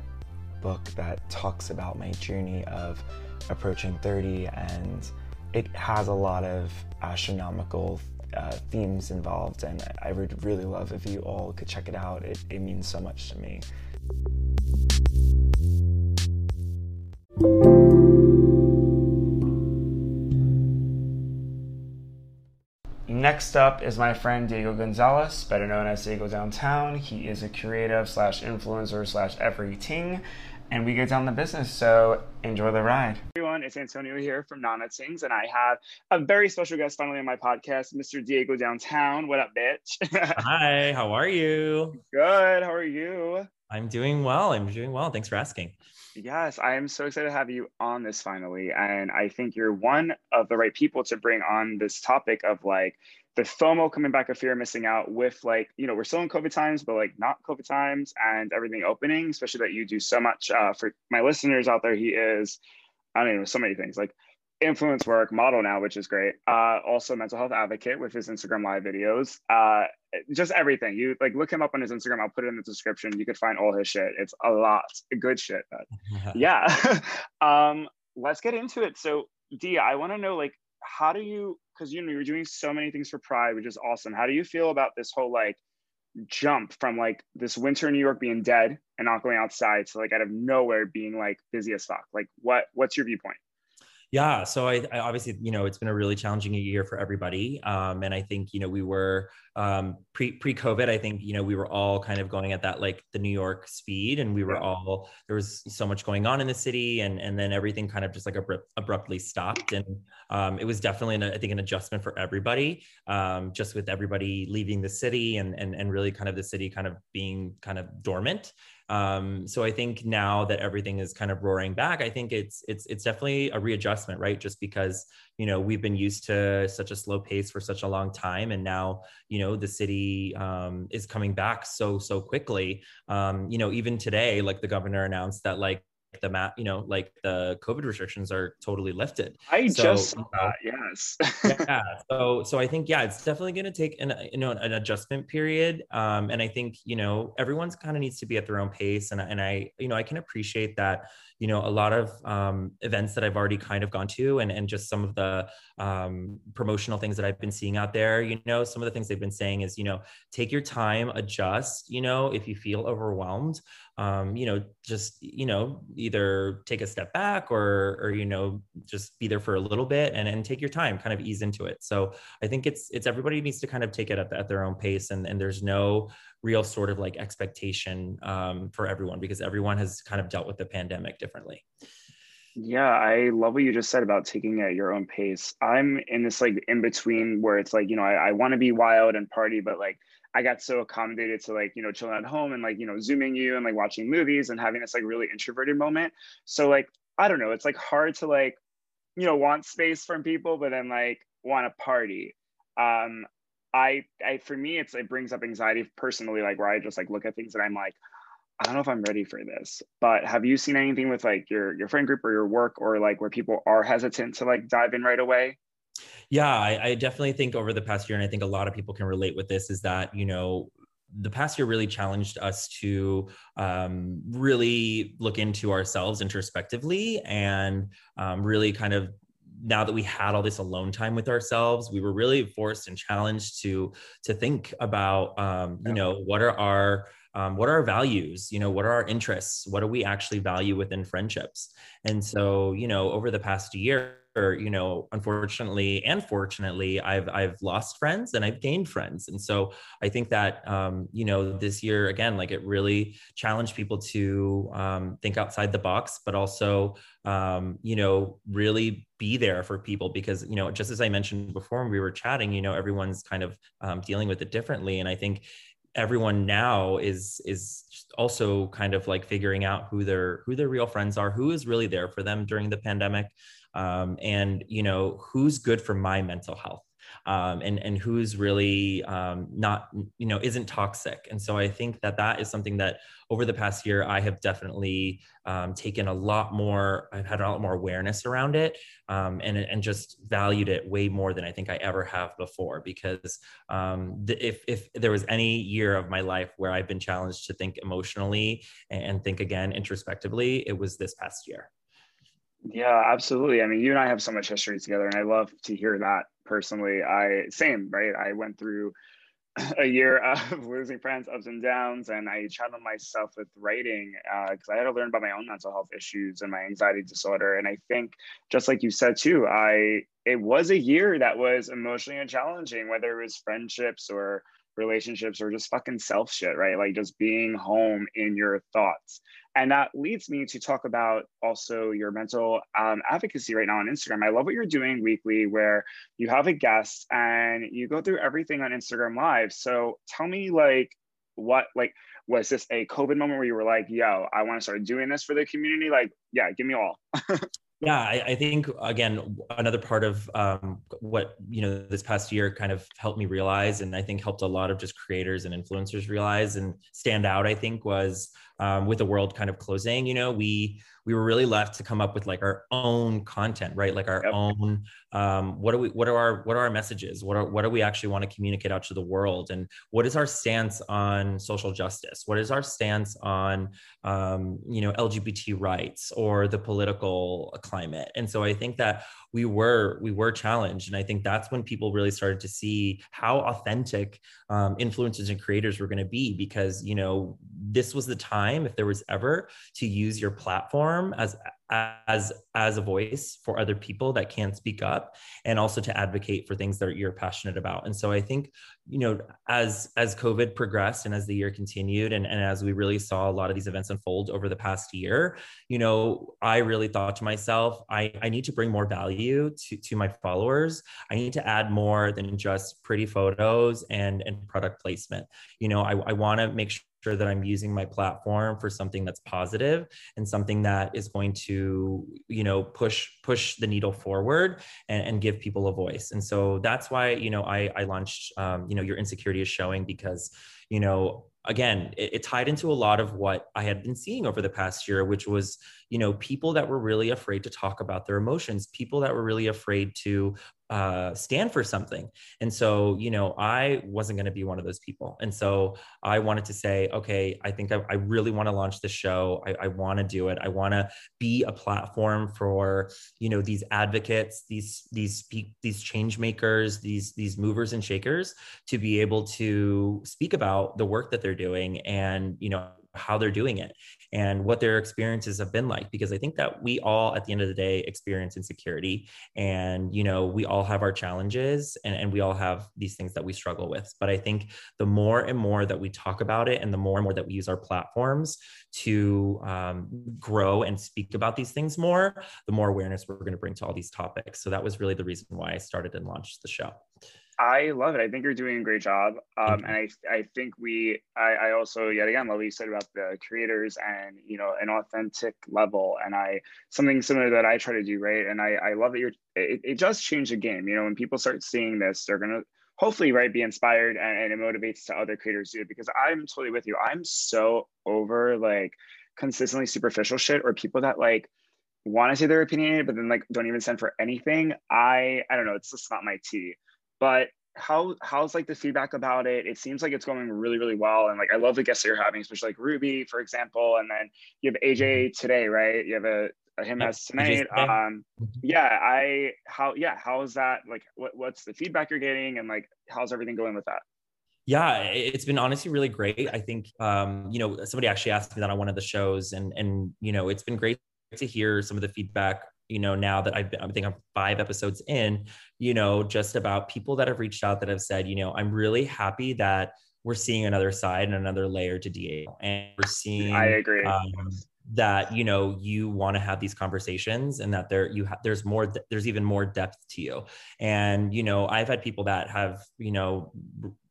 book that talks about my journey of approaching 30 and it has a lot of astronomical uh, themes involved and I would really love if you all could check it out. It, it means so much to me. Next up is my friend Diego Gonzalez, better known as Diego Downtown. He is a creative slash influencer slash everything, and we get down the business. So enjoy the ride. Everyone, it's Antonio here from Nana Tingz, and I have a very special guest finally on my podcast, Mr. Diego Downtown. What up, bitch? Hi, how are you? Good. How are you? I'm doing well. I'm doing well. Thanks for asking. Yes, I am so excited to have you on this finally. And I think you're one of the right people to bring on this topic of like the FOMO coming back of fear of missing out with like, you know, we're still in COVID times, but like not COVID times and everything opening, especially that you do so much uh, for my listeners out there. He is, I don't know, so many things like influence work, model now, which is great. Uh, also mental health advocate with his Instagram live videos. Uh, just everything. You like look him up on his Instagram. I'll put it in the description. You could find all his shit. It's a lot, good shit. But yeah. um, let's get into it. So, Dia, I want to know like how do you? Because you know you're doing so many things for Pride, which is awesome. How do you feel about this whole like jump from like this winter in New York being dead and not going outside to like out of nowhere being like busy as fuck? Like, what what's your viewpoint? Yeah, so I, I, obviously, you know, it's been a really challenging year for everybody, um, and I think you know we were um, pre pre COVID. I think you know we were all kind of going at that like the New York speed, and we were all there was so much going on in the city, and and then everything kind of just like abrupt, abruptly stopped, and um, it was definitely an, I think an adjustment for everybody, um, just with everybody leaving the city and and and really kind of the city kind of being kind of dormant. Um, so I think now that everything is kind of roaring back, I think it's it's it's definitely a readjustment, right? Just because you know we've been used to such a slow pace for such a long time, and now you know the city um, is coming back so so quickly. Um, you know, even today, like the governor announced that like the map, you know, like the COVID restrictions are totally lifted. I so, just saw that, yes. yeah. So, so I think, yeah, it's definitely going to take an, you know, an adjustment period. Um, and I think, you know, everyone's kind of needs to be at their own pace. And, and I, you know, I can appreciate that, you know, a lot of um, events that I've already kind of gone to and, and just some of the um, promotional things that I've been seeing out there, you know, some of the things they've been saying is, you know, take your time, adjust, you know, if you feel overwhelmed, um, you know, just, you know, either take a step back or, or, you know, just be there for a little bit and, and take your time, kind of ease into it. So I think it's, it's everybody needs to kind of take it at, at their own pace and, and there's no real sort of like expectation um, for everyone because everyone has kind of dealt with the pandemic differently. Yeah, I love what you just said about taking it at your own pace. I'm in this like in between where it's like, you know, I, I want to be wild and party, but like I got so accommodated to like, you know, chilling at home and like, you know, zooming you and like watching movies and having this like really introverted moment. So like, I don't know, it's like hard to like, you know, want space from people, but then like want to party. Um, I, I, for me, it's, it brings up anxiety personally, like where I just like look at things and I'm like, I don't know if I'm ready for this, but have you seen anything with like your, your friend group or your work or like where people are hesitant to like dive in right away? Yeah, I, I definitely think over the past year, and I think a lot of people can relate with this, is that, you know, the past year really challenged us to um, really look into ourselves introspectively and um, really kind of now that we had all this alone time with ourselves we were really forced and challenged to to think about um, you know what are our um, what are our values? You know what are our interests? What do we actually value within friendships? And so you know over the past year you know unfortunately and fortunately i've i've lost friends and i've gained friends. And so i think that um, you know this year again like it really challenged people to um, think outside the box but also um, you know really be there for people because you know just as i mentioned before when we were chatting you know everyone's kind of um, dealing with it differently. And i think everyone now is is also kind of like figuring out who their who their real friends are who is really there for them during the pandemic um, and you know who's good for my mental health? Um, and and who's really um, not you know isn't toxic. And so i think that that is something that over the past year i have definitely um, taken a lot more i've had a lot more awareness around it um, and and just valued it way more than i think i ever have before. Because um, the, if if there was any year of my life where i've been challenged to think emotionally and think again introspectively it was this past year yeah, absolutely. I mean, you and I have so much history together, and I love to hear that personally. I same, right? I went through a year of losing friends, ups and downs, and I challenged myself with writing because uh, I had to learn about my own mental health issues and my anxiety disorder. And I think, just like you said too, I it was a year that was emotionally challenging, whether it was friendships or relationships or just fucking self shit, right? Like just being home in your thoughts. And that leads me to talk about also your mental um, advocacy right now on Instagram. I love what you're doing weekly, where you have a guest and you go through everything on Instagram Live. So tell me, like, what, like, was this a COVID moment where you were like, yo, I want to start doing this for the community? Like, yeah, give me all. yeah I, I, think again another part of um, what you know this past year kind of helped me realize and i think helped a lot of just creators and influencers realize and stand out i think was um, with the world kind of closing you know we we were really left to come up with like our own content right? Like our yep. own um, what do we what are our what are our messages? What are what do we actually want to communicate out to the world? And what is our stance on social justice? What is our stance on um, you know lgbt rights or the political climate? And so i think that we were we were challenged and i think that's when people really started to see how authentic um, influencers and creators were going to be because you know this was the time if there was ever to use your platform as as as a voice for other people that can't speak up and also to advocate for things that you're passionate about. And so i think you know as as covid progressed and as the year continued and, and as we really saw a lot of these events unfold over the past year you know i really thought to myself i i need to bring more value to to my followers. I need to add more than just pretty photos and and product placement. You know i, I want to make sure sure that I'm using my platform for something that's positive and something that is going to, you know, push push the needle forward and, and give people a voice. And so that's why, you know, I, I launched, um, you know, your insecurity is showing because, you know, again, it, it tied into a lot of what I had been seeing over the past year, which was, you know, people that were really afraid to talk about their emotions, people that were really afraid to uh, stand for something. And so, you know, I wasn't going to be one of those people. And so I wanted to say, okay, I think I, I really want to launch the show. I, I want to do it. I want to be a platform for, you know, these advocates, these, these, these change makers, these, these movers and shakers to be able to speak about the work that they're doing and, you know, how they're doing it and what their experiences have been like because i think that we all at the end of the day experience insecurity and you know we all have our challenges and, and we all have these things that we struggle with. But i think the more and more that we talk about it and the more and more that we use our platforms to um, grow and speak about these things more the more awareness we're going to bring to all these topics. So that was really the reason why i started and launched the show I love it. I think you're doing a great job. Um, and I, I think we, I, I also, yet again, love what you said about the creators and, you know, an authentic level. And I, something similar that I try to do, right. And I, I love that you're, it, it does change the game. You know, when people start seeing this, they're going to hopefully, right, be inspired and, and it motivates to other creators too. Because I'm totally with you. I'm so over like consistently superficial shit or people that like, want to say they're opinionated, but then like don't even send for anything. I I don't know. It's just not my tea but how how's like the feedback about it? It seems like it's going really really well and like i love the guests that you're having especially like ruby for example and then you have aj today right? You have a, him as tonight. um yeah i how yeah how is that? Like what, what's the feedback you're getting and like how's everything going with that? Yeah, it's been honestly really great. I think, um, you know, somebody actually asked me that on one of the shows, and and you know, it's been great to hear some of the feedback. You know, now that I've been, I think I'm five episodes in, you know, just about people that have reached out that have said, you know, I'm really happy that we're seeing another side and another layer to DA, and we're seeing. I agree. Um, that you know you want to have these conversations and that there you have there's more there's even more depth to you and you know i've had people that have you know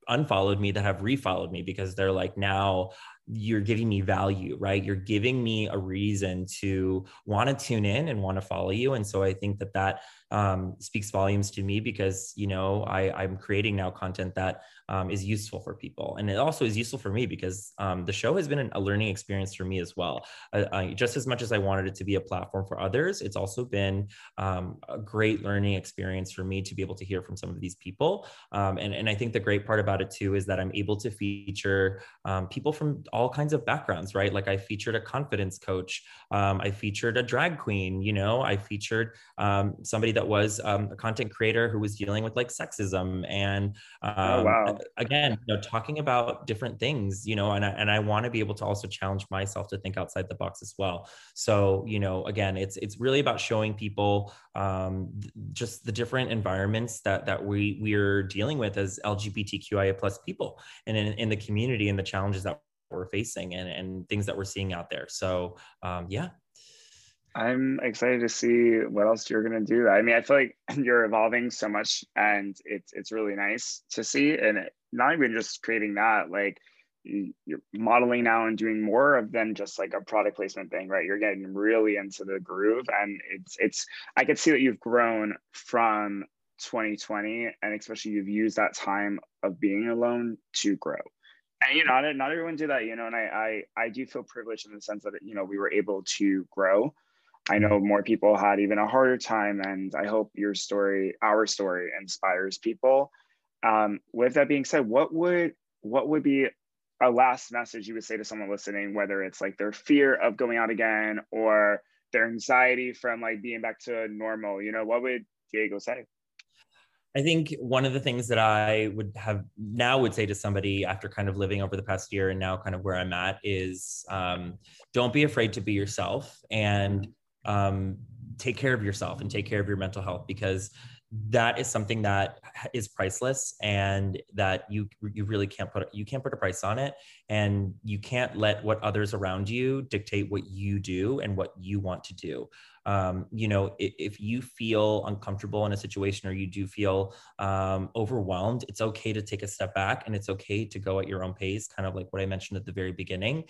unfollowed me that have refollowed me because they're like now you're giving me value right? You're giving me a reason to want to tune in and want to follow you. And so i think that that um, speaks volumes to me because you know I, i'm creating now content that um, is useful for people. And it also is useful for me because um, the show has been a learning experience for me as well. Uh, just as much as I wanted it to be a platform for others, it's also been um, a great learning experience for me to be able to hear from some of these people. Um, and, and I think the great part about it too is that I'm able to feature um, people from all kinds of backgrounds, right? Like I featured a confidence coach, um, I featured a drag queen, you know, I featured somebody that was a content creator who was dealing with like sexism and oh, wow again you know talking about different things you know and I, and I want to be able to also challenge myself to think outside the box as well. So you know again it's it's really about showing people um, just the different environments that that we we're dealing with as lgbtqia plus people and in, in the community and the challenges that we're facing and, and things that we're seeing out there. So um, yeah I'm excited to see what else you're gonna do. I mean, I feel like you're evolving so much, and it's it's really nice to see. And it, not even just creating that, like you're modeling now and doing more of than just like a product placement thing, right? You're getting really into the groove, and it's it's. I could see that you've grown from 2020, and especially you've used that time of being alone to grow. And you know, not, not everyone do that, you know, and I, I I do feel privileged in the sense that you know we were able to grow I know more people had even a harder time, and I hope your story, our story, inspires people. Um, with that being said, what would what would be a last message you would say to someone listening, whether it's like their fear of going out again or their anxiety from like being back to normal? You know, what would Diego say? I think one of the things that I would have now would say to somebody after kind of living over the past year and now kind of where I'm at is um, don't be afraid to be yourself and um, take care of yourself and take care of your mental health because that is something that is priceless and that you you really can't put you can't put a price on it. And you can't let what others around you dictate what you do and what you want to do. Um, you know if, if, you feel uncomfortable in a situation or you do feel um, overwhelmed it's okay to take a step back and it's okay to go at your own pace kind of like what i mentioned at the very beginning.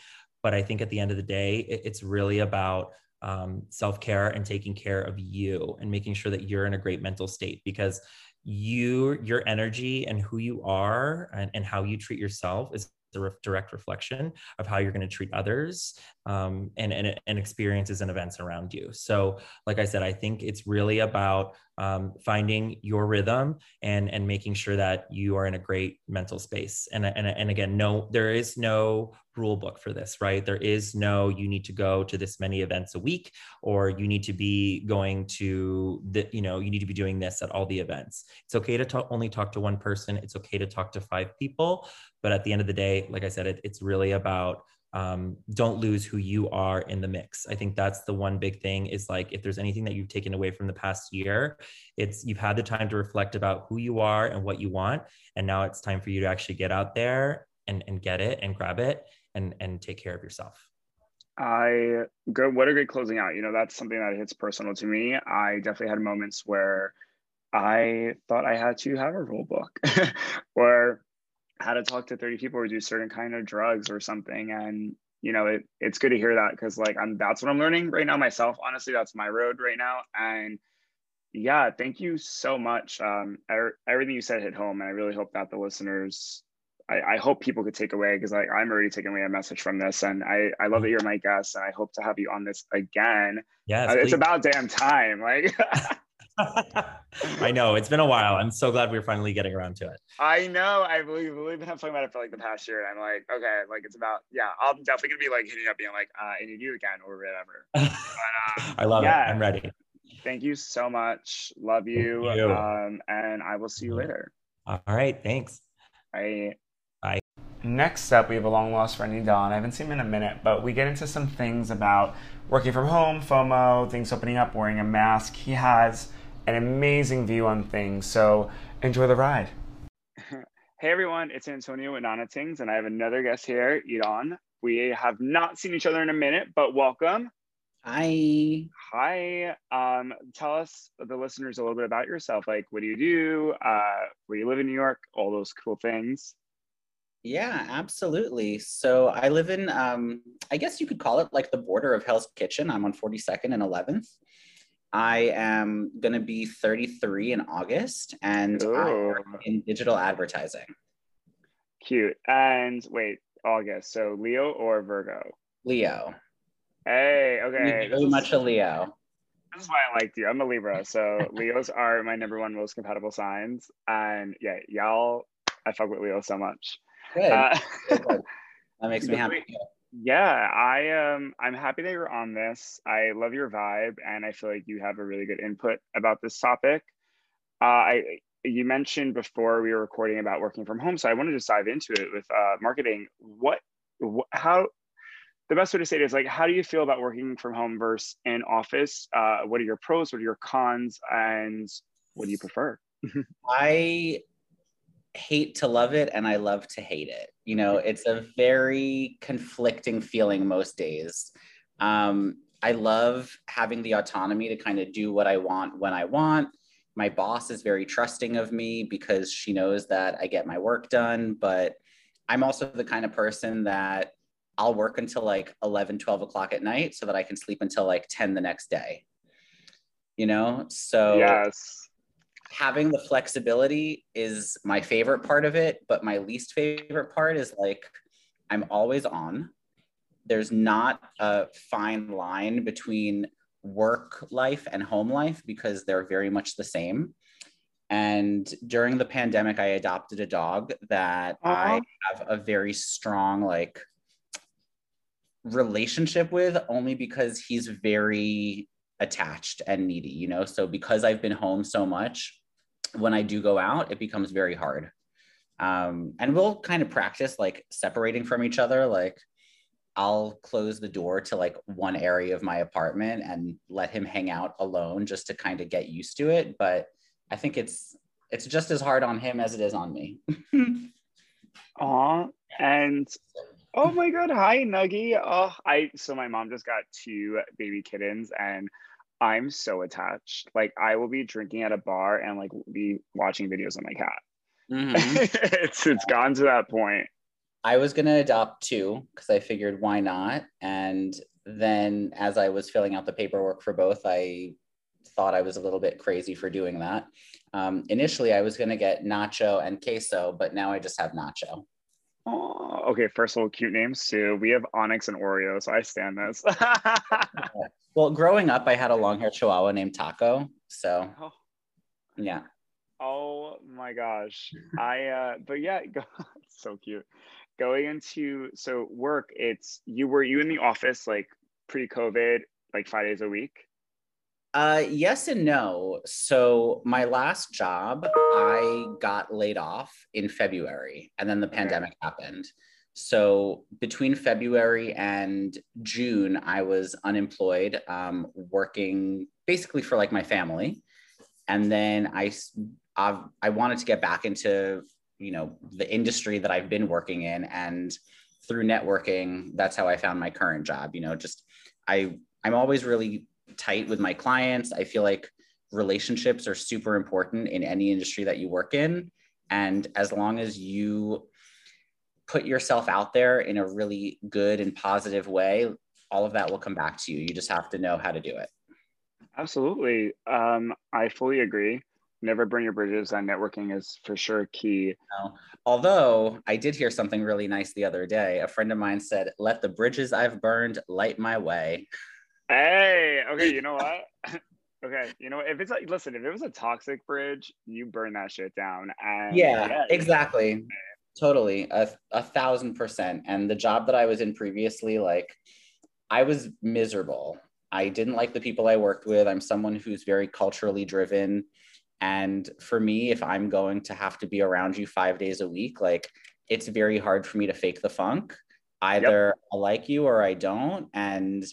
But i think at the end of the day it, it's really about um, self care and taking care of you and making sure that you're in a great mental state because you, your energy and who you are and, and how you treat yourself is a direct reflection of how you're going to treat others um, and, and, and experiences and events around you. So, like I said, I think it's really about um, finding your rhythm and and making sure that you are in a great mental space. And and and again, no, there is no rule book for this, right? There is no you need to go to this many events a week, or you need to be going to the you know you need to be doing this at all the events. It's okay to talk, only talk to one person. It's okay to talk to five people, but at the end of the day, like I said, it, it's really about um, don't lose who you are in the mix. I think that's the one big thing is like if there's anything that you've taken away from the past year, it's you've had the time to reflect about who you are and what you want. And now it's time for you to actually get out there and, and get it and grab it and, and take care of yourself. I go what a great closing out. You know, that's something that hits personal to me. I definitely had moments where I thought I had to have a rule book where how to talk to 30 people or do certain kind of drugs or something. And you know it, it's good to hear that because like i'm that's what i'm learning right now myself. Honestly that's my road right now. And yeah thank you so much. Um er, everything you said hit home and i really hope that the listeners I, I hope people could take away because like I'm already taking away a message from this, and I I love that you're my guest, and I hope to have you on this again. Yeah, uh, it's about damn time. Like I know it's been a while. I'm so glad we're finally getting around to it. I know. I believe we've been talking about it for like the past year, and I'm like, okay, like it's about yeah. I'm definitely gonna be like hitting up, being like, uh, I need you again or whatever. But, uh, I love yeah. it. I'm ready. Thank you so much. Love you. you. Um, and I will see you later. All right. Thanks. Bye. next up, we have a long lost friend, Idan. I haven't seen him in a minute, but we get into some things about working from home, FOMO, things opening up, wearing a mask. He has an amazing view on things. So enjoy the ride. Hey everyone, it's Antonio with Nana Tingz, and I have another guest here, Idan. We have not seen each other in a minute, but welcome. Hi. Hi. Um, tell us, the listeners, a little bit about yourself. Like, what do you do? Uh, where you live in New York? All those cool things. Yeah, absolutely. So I live in, um, I guess you could call it like the border of Hell's Kitchen. I'm on 42nd and 11th. I am going to be 33 in August and I'm in digital advertising. Cute. And wait, August. So Leo or Virgo? Leo. Hey, okay. Very much a Leo. This is why I liked you. I'm a Libra. So Leos are my number one most compatible signs. And yeah, y'all, I fuck with Leo so much. Good. Uh, that makes me happy. Yeah, I um I'm happy that you're on this. I love your vibe and I feel like you have a really good input about this topic. Uh, I you mentioned before we were recording about working from home, so I wanted to dive into it with uh, marketing. What, what, how, the best way to say it is like, how do you feel about working from home versus in office? Uh, what are your pros? What are your cons? And what do you prefer? I hate to love it and I love to hate it. You know, it's a very conflicting feeling most days. Um, I love having the autonomy to kind of do what I want when I want. My boss is very trusting of me because she knows that I get my work done. But I'm also the kind of person that I'll work until like 11, 12 o'clock at night so that I can sleep until like 10 the next day. You know, so yes having the flexibility is my favorite part of it, but my least favorite part is like I'm always on. There's not a fine line between work life and home life because they're very much the same. And during the pandemic, I adopted a dog that uh-huh. I have a very strong, like, relationship with only because he's very attached and needy, you know? So because I've been home so much, when I do go out, it becomes very hard. Um, and we'll kind of practice like separating from each other. Like I'll close the door to like one area of my apartment and let him hang out alone just to kind of get used to it. But I think it's it's just as hard on him as it is on me. Aw, and oh my god, hi Nuggy. Oh, I so my mom just got two baby kittens and I'm so attached. Like I will be drinking at a bar and like be watching videos of my cat. Mm-hmm. it's it's gone to that point. I was gonna adopt two because I figured why not. And then as I was filling out the paperwork for both, I thought I was a little bit crazy for doing that. Um, initially, I was gonna get Nacho and Queso, but now I just have Nacho. Oh, okay. First of all, cute names too. We have Onyx and Oreo, so I stand this. well, growing up, I had a long haired Chihuahua named Taco. So, oh. yeah. Oh my gosh. I, uh, but yeah, so cute. Going into so work, it's you were you in the office like pre COVID, like five days a week? Uh, yes and no. So my last job, I got laid off in February, and then the okay. pandemic happened. So between February and June, I was unemployed, um, working basically for like my family, and then I I've, I wanted to get back into you know the industry that I've been working in, and through networking, that's how I found my current job. You know, just I I'm always really tight with my clients. I feel like relationships are super important in any industry that you work in. And as long as you put yourself out there in a really good and positive way, all of that will come back to you. You just have to know how to do it. Absolutely. Um, I fully agree. Never burn your bridges, and networking is for sure key. No. Although I did hear something really nice the other day. A friend of mine said, Let the bridges I've burned light my way. Hey, okay, you know what? okay, you know if it's like listen, if it was a toxic bridge, you burn that shit down. And yeah, yeah exactly. Totally. A, a thousand percent. And the job that I was in previously, like I was miserable. I didn't like the people I worked with. I'm someone who's very culturally driven. And for me, if I'm going to have to be around you five days a week, like it's very hard for me to fake the funk. Either yep. I like you or I don't. And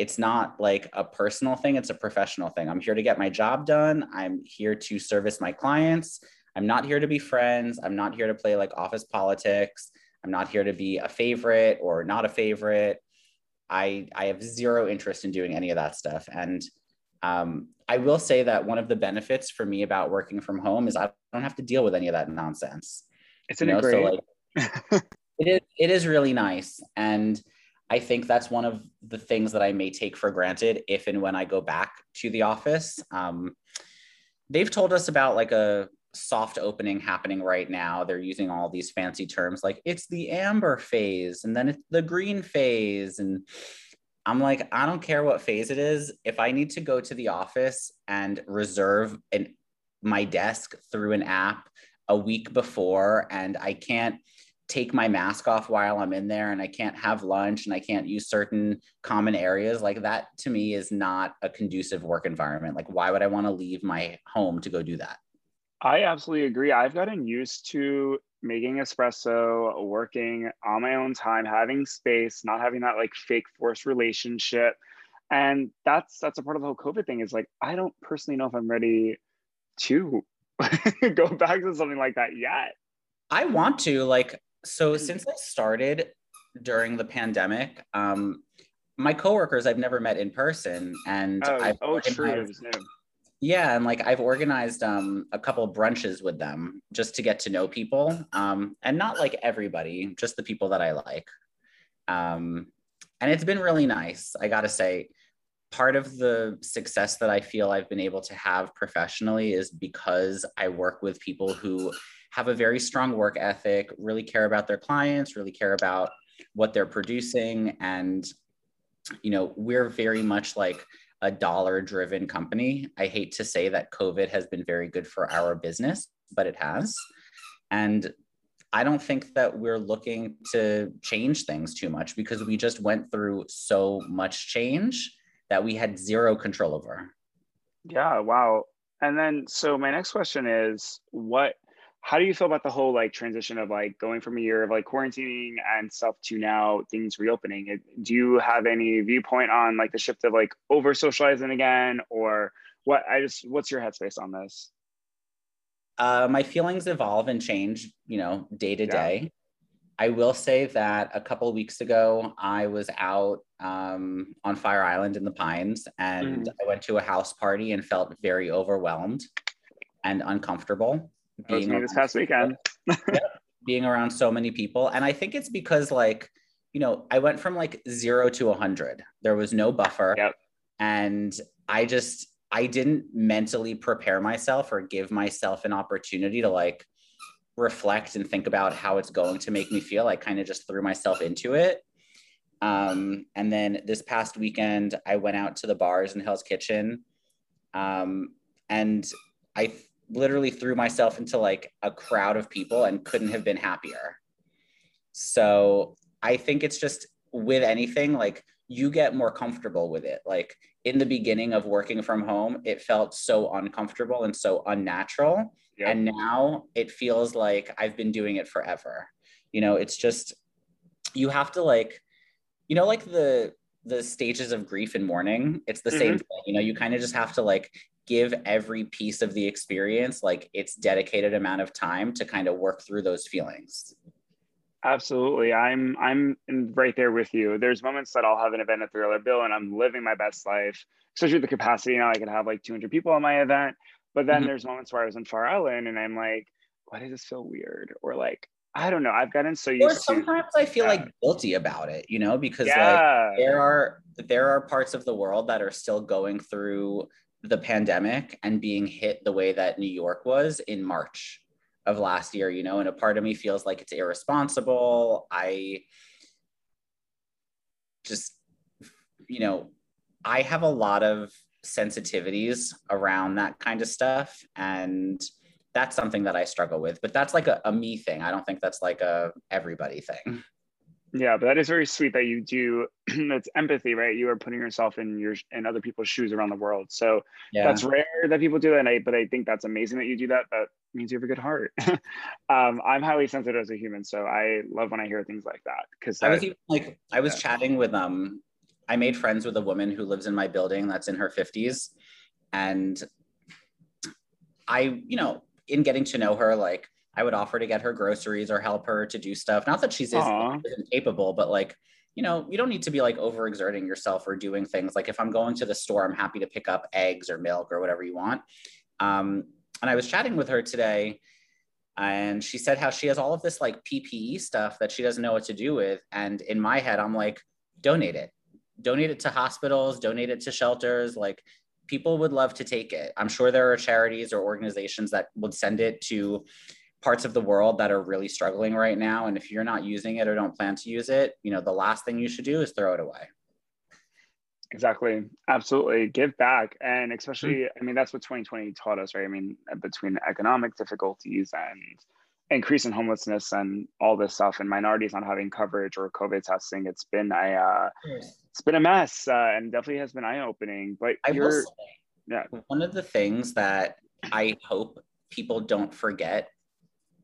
it's not like a personal thing, it's a professional thing. I'm here to get my job done. I'm here to service my clients. I'm not here to be friends. I'm not here to play like office politics. I'm not here to be a favorite or not a favorite. I, I have zero interest in doing any of that stuff. And um, I will say that one of the benefits for me about working from home is I don't have to deal with any of that nonsense. It's an you know? So like, it is. It is really nice, and I think that's one of the things that I may take for granted if and when I go back to the office. Um, they've told us about like a soft opening happening right now. They're using all these fancy terms like it's the amber phase and then it's the green phase. And I'm like, I don't care what phase it is. If I need to go to the office and reserve an, my desk through an app a week before and I can't take my mask off while I'm in there and I can't have lunch and I can't use certain common areas, like that to me is not a conducive work environment. Like, why would I want to leave my home to go do that? I absolutely agree. I've gotten used to making espresso, working on my own time, having space, not having that like fake forced relationship. And that's that's a part of the whole COVID thing is like I don't personally know if I'm ready to go back to something like that yet. I want to like so since I started during the pandemic, um, my coworkers I've never met in person, and oh, I've oh true, yeah, and like I've organized um, a couple brunches with them just to get to know people, um, and not like everybody, just the people that I like. Um, and it's been really nice. I gotta say, part of the success that I feel I've been able to have professionally is because I work with people who have a very strong work ethic, really care about their clients, really care about what they're producing. And, you know, we're very much like a dollar driven company. I hate to say that COVID has been very good for our business, but it has. And I don't think that we're looking to change things too much because we just went through so much change that we had zero control over. Yeah, wow. And then so my next question is what how do you feel about the whole like transition of like going from a year of like quarantining and stuff to now things reopening? Do you have any viewpoint on like the shift of like over socializing again? Or what i just what's your headspace on this? Uh, my feelings evolve and change you know day to day. I will say that a couple weeks ago i was out um, on fire island in the pines and mm. i went to a house party and felt very overwhelmed and uncomfortable being me this past weekend. being around so many people. And I think it's because like, you know, I went from like zero to a hundred. There was no buffer. Yep. And I just I didn't mentally prepare myself or give myself an opportunity to like reflect and think about how it's going to make me feel. I kind of just threw myself into it. Um, and then this past weekend, I went out to the bars in Hell's Kitchen. Um, and I literally threw myself into like a crowd of people and couldn't have been happier. So I think it's just with anything, like you get more comfortable with it. Like in the beginning of working from home, it felt so uncomfortable and so unnatural. Yep. And now it feels like I've been doing it forever. You know, it's just, you have to like, you know, like the, the stages of grief and mourning, it's the mm-hmm. same thing. You know, you kind of just have to like give every piece of the experience like its dedicated amount of time to kind of work through those feelings absolutely i'm i'm right there with you there's moments that i'll have an event at thriller bill and i'm living my best life especially with the capacity now i can have like 200 people on my event but then mm-hmm. there's moments where i was in fire island and i'm like why does this feel weird or like I don't know. I've gotten so used or sometimes to, I feel uh, like guilty about it, you know, because yeah. like there are there are parts of the world that are still going through the pandemic and being hit the way that New York was in March of last year, you know, and a part of me feels like it's irresponsible. I just, you know, I have a lot of sensitivities around that kind of stuff. And that's something that I struggle with, but that's like a, a me thing. I don't think that's like a everybody thing. Yeah, but that is very sweet that you do. that's empathy, right? You are putting yourself in your in other people's shoes around the world. So yeah. that's rare that people do that. And I, but I think that's amazing that you do that. That means you have a good heart. um, I'm highly sensitive as a human, so I love when I hear things like that. Because I was even like, I was yeah. chatting with um, I made friends with a woman who lives in my building that's in her 50s, and I, you know, in getting to know her, like I would offer to get her groceries or help her to do stuff. Not that she's incapable, but like, you know, you don't need to be like overexerting yourself or doing things. Like if I'm going to the store, I'm happy to pick up eggs or milk or whatever you want. Um, and I was chatting with her today and she said how she has all of this like PPE stuff that she doesn't know what to do with. And in my head, I'm like, donate it, donate it to hospitals, donate it to shelters. Like people would love to take it. I'm sure there are charities or organizations that would send it to parts of the world that are really struggling right now. And if you're not using it or don't plan to use it, you know, the last thing you should do is throw it away. Exactly. Absolutely. Give back. And especially, mm-hmm. I mean, that's what 2020 taught us, right? I mean, between economic difficulties and increase in homelessness and all this stuff and minorities not having coverage or COVID testing, it's been a, uh, it's been a mess uh, and definitely has been eye opening, but I you're, say, yeah. One of the things that I hope people don't forget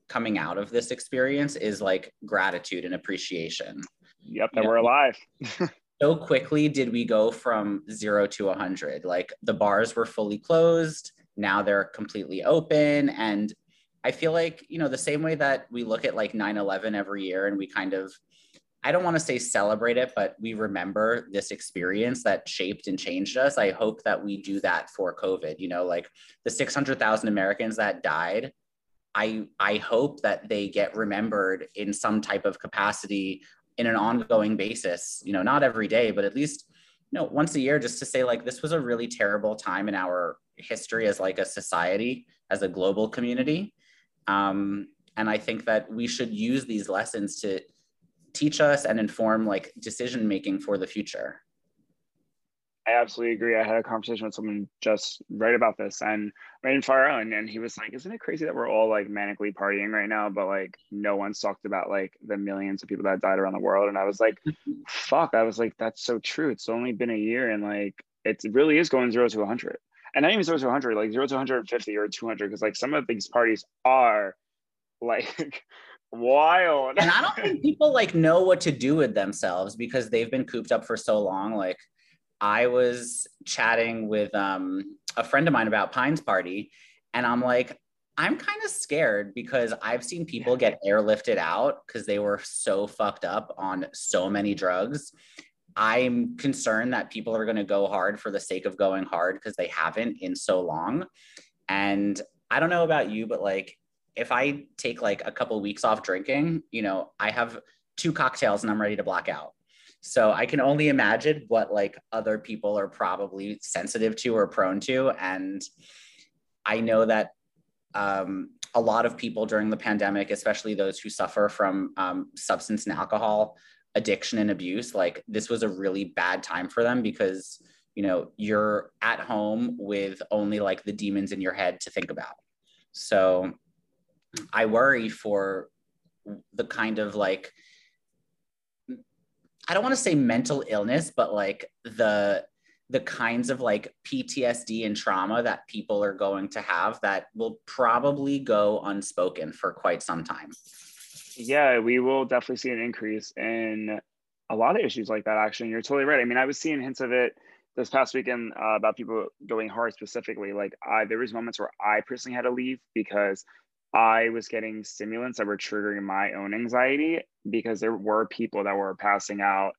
coming out of this experience is like gratitude and appreciation. Yep, that you we're alive. so quickly did we go from zero to 100. Like the bars were fully closed, now they're completely open. And I feel like, you know, the same way that we look at like 9 11 every year and we kind of, I don't want to say celebrate it, but we remember this experience that shaped and changed us. I hope that we do that for COVID. You know, like the 600,000 Americans that died I I hope that they get remembered in some type of capacity in an ongoing basis. You know, not every day, but at least you know once a year, just to say like this was a really terrible time in our history as like a society, as a global community. Um, and I think that we should use these lessons to teach us and inform like decision making for the future. I absolutely agree. I had a conversation with someone just right about this and right in Faro and, and he was like, Isn't it crazy that we're all like manically partying right now, but like no one's talked about like the millions of people that died around the world? And I was like, fuck, I was like, that's so true. It's only been a year and like it really is going zero to 100. And not even zero to 100, like zero to 150 or 200, because like some of these parties are like wild. and I don't think people like know what to do with themselves because they've been cooped up for so long. Like, I was chatting with um, a friend of mine about Pines Party, and I'm like, I'm kind of scared because I've seen people get airlifted out because they were so fucked up on so many drugs. I'm concerned that people are going to go hard for the sake of going hard because they haven't in so long. And I don't know about you, but like if I take like a couple weeks off drinking, you know, I have two cocktails and I'm ready to black out. So I can only imagine what like other people are probably sensitive to or prone to. And I know that um, a lot of people during the pandemic, especially those who suffer from um, substance and alcohol addiction and abuse, like this was a really bad time for them because you know you're at home with only like the demons in your head to think about. So I worry for the kind of like I don't want to say mental illness, but like the the kinds of like PTSD and trauma that people are going to have that will probably go unspoken for quite some time. Yeah, we will definitely see an increase in a lot of issues like that. Actually, and you're totally right. I mean, I was seeing hints of it this past weekend uh, about people going hard specifically. Like, I there was moments where I personally had to leave because I was getting stimulants that were triggering my own anxiety because there were people that were passing out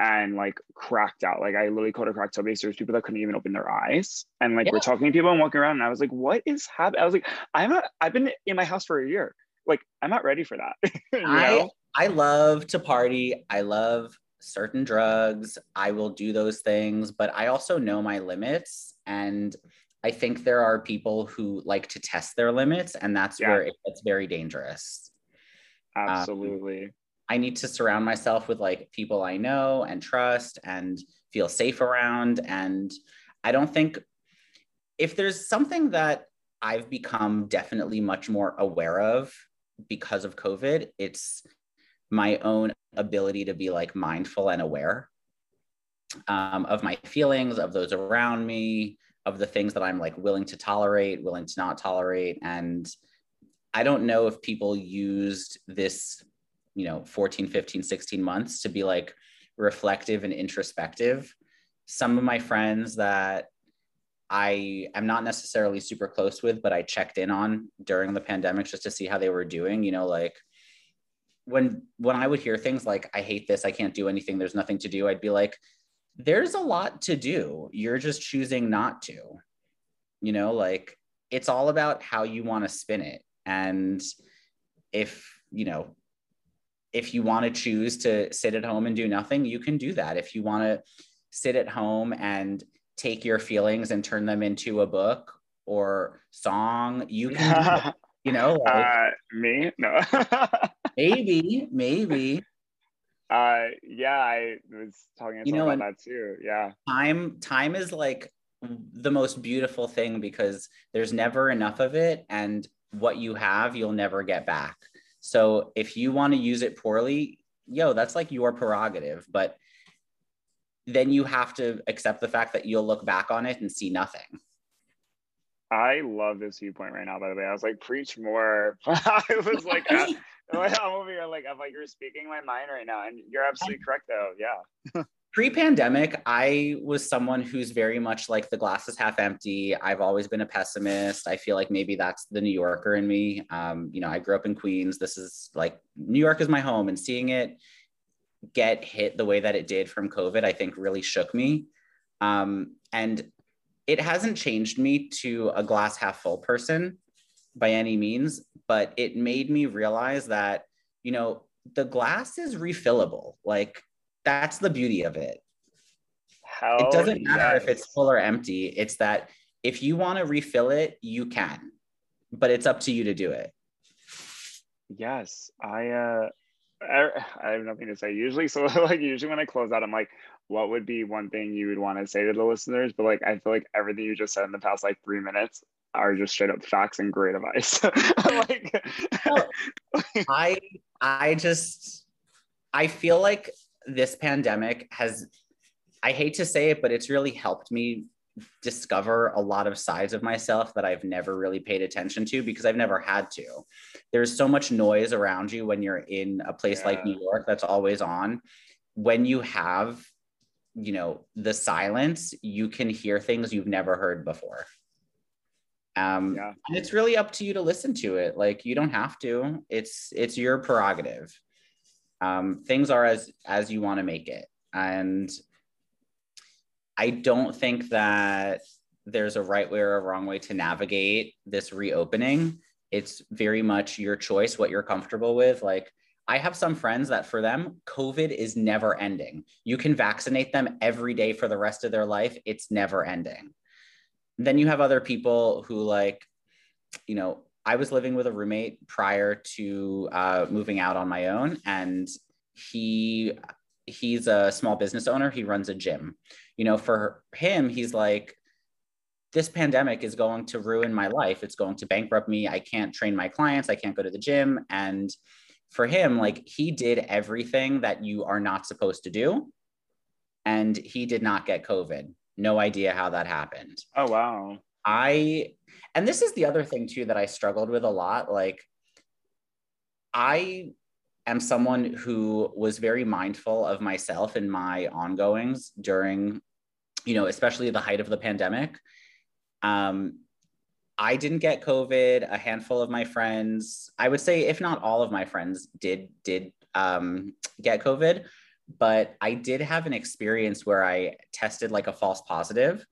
and like cracked out. Like I literally called it cracked so There's people that couldn't even open their eyes. And like yeah. we're talking to people and walking around and I was like, what is happening? I was like, I'm not, I've been in my house for a year. Like I'm not ready for that. I know? I love to party. I love certain drugs. I will do those things, but I also know my limits and I think there are people who like to test their limits, and that's yeah. where it gets very dangerous. Um, Absolutely. Um, I need to surround myself with like people I know and trust and feel safe around. And I don't think if there's something that I've become definitely much more aware of because of COVID, it's my own ability to be like mindful and aware um, of my feelings, of those around me, of the things that I'm like willing to tolerate, willing to not tolerate. And I don't know if people used this, you know, 14, 15, 16 months to be like reflective and introspective. Some of my friends that I am not necessarily super close with, but I checked in on during the pandemic just to see how they were doing, you know, like when when I would hear things like I hate this, I can't do anything, there's nothing to do, I'd be like there's a lot to do. You're just choosing not to. You know, like it's all about how you want to spin it. And if, you know, if you want to choose to sit at home and do nothing, you can do that. If you want to sit at home and take your feelings and turn them into a book or song, you can, you know, like, uh, me, no, maybe, maybe, uh, yeah, I was talking you know, about that too. Yeah. Time, time is like the most beautiful thing because there's never enough of it. And what you have, you'll never get back. So if you want to use it poorly, yo, that's like your prerogative. But then you have to accept the fact that you'll look back on it and see nothing. I love this viewpoint right now, by the way. I was like, preach more. I was like, I'm over here like I'm like you're speaking my mind right now, and you're absolutely correct though. Yeah. Pre-pandemic, I was someone who's very much like the glass is half empty. I've always been a pessimist. I feel like maybe that's the New Yorker in me. Um, you know, I grew up in Queens. This is like New York is my home, and seeing it get hit the way that it did from COVID, I think really shook me. Um, and it hasn't changed me to a glass half full person by any means, but it made me realize that, you know, the glass is refillable. Like that's the beauty of it. How it doesn't matter yes. if it's full or empty. It's that if you want to refill it, you can, but it's up to you to do it. Yes, I uh I, I have nothing to say usually. So like usually when I close out, I'm like, what would be one thing you would want to say to the listeners? But like I feel like everything you just said in the past like three minutes are just straight up facts and great advice. like well, I I just I feel like this pandemic has I hate to say it, but it's really helped me discover a lot of sides of myself that I've never really paid attention to because I've never had to. There's so much noise around you when you're in a place yeah. like New York that's always on. When you have, you know, the silence, you can hear things you've never heard before. Um, yeah. and it's really up to you to listen to it. Like you don't have to. It's it's your prerogative. Um, things are as as you want to make it, and I don't think that there's a right way or a wrong way to navigate this reopening. It's very much your choice, what you're comfortable with. Like I have some friends that for them, COVID is never ending. You can vaccinate them every day for the rest of their life. It's never ending then you have other people who like you know i was living with a roommate prior to uh, moving out on my own and he he's a small business owner. He runs a gym. You know for him he's like this pandemic is going to ruin my life. It's going to bankrupt me. I can't train my clients. I can't go to the gym. And for him like he did everything that you are not supposed to do and he did not get covid no idea how that happened. Oh, wow. I, and this is the other thing too that I struggled with a lot. Like, I am someone who was very mindful of myself and my ongoings during, you know, especially the height of the pandemic. Um, I didn't get COVID. A handful of my friends, I would say, if not all of my friends, did did um, get COVID but I did have an experience where I tested like a false positive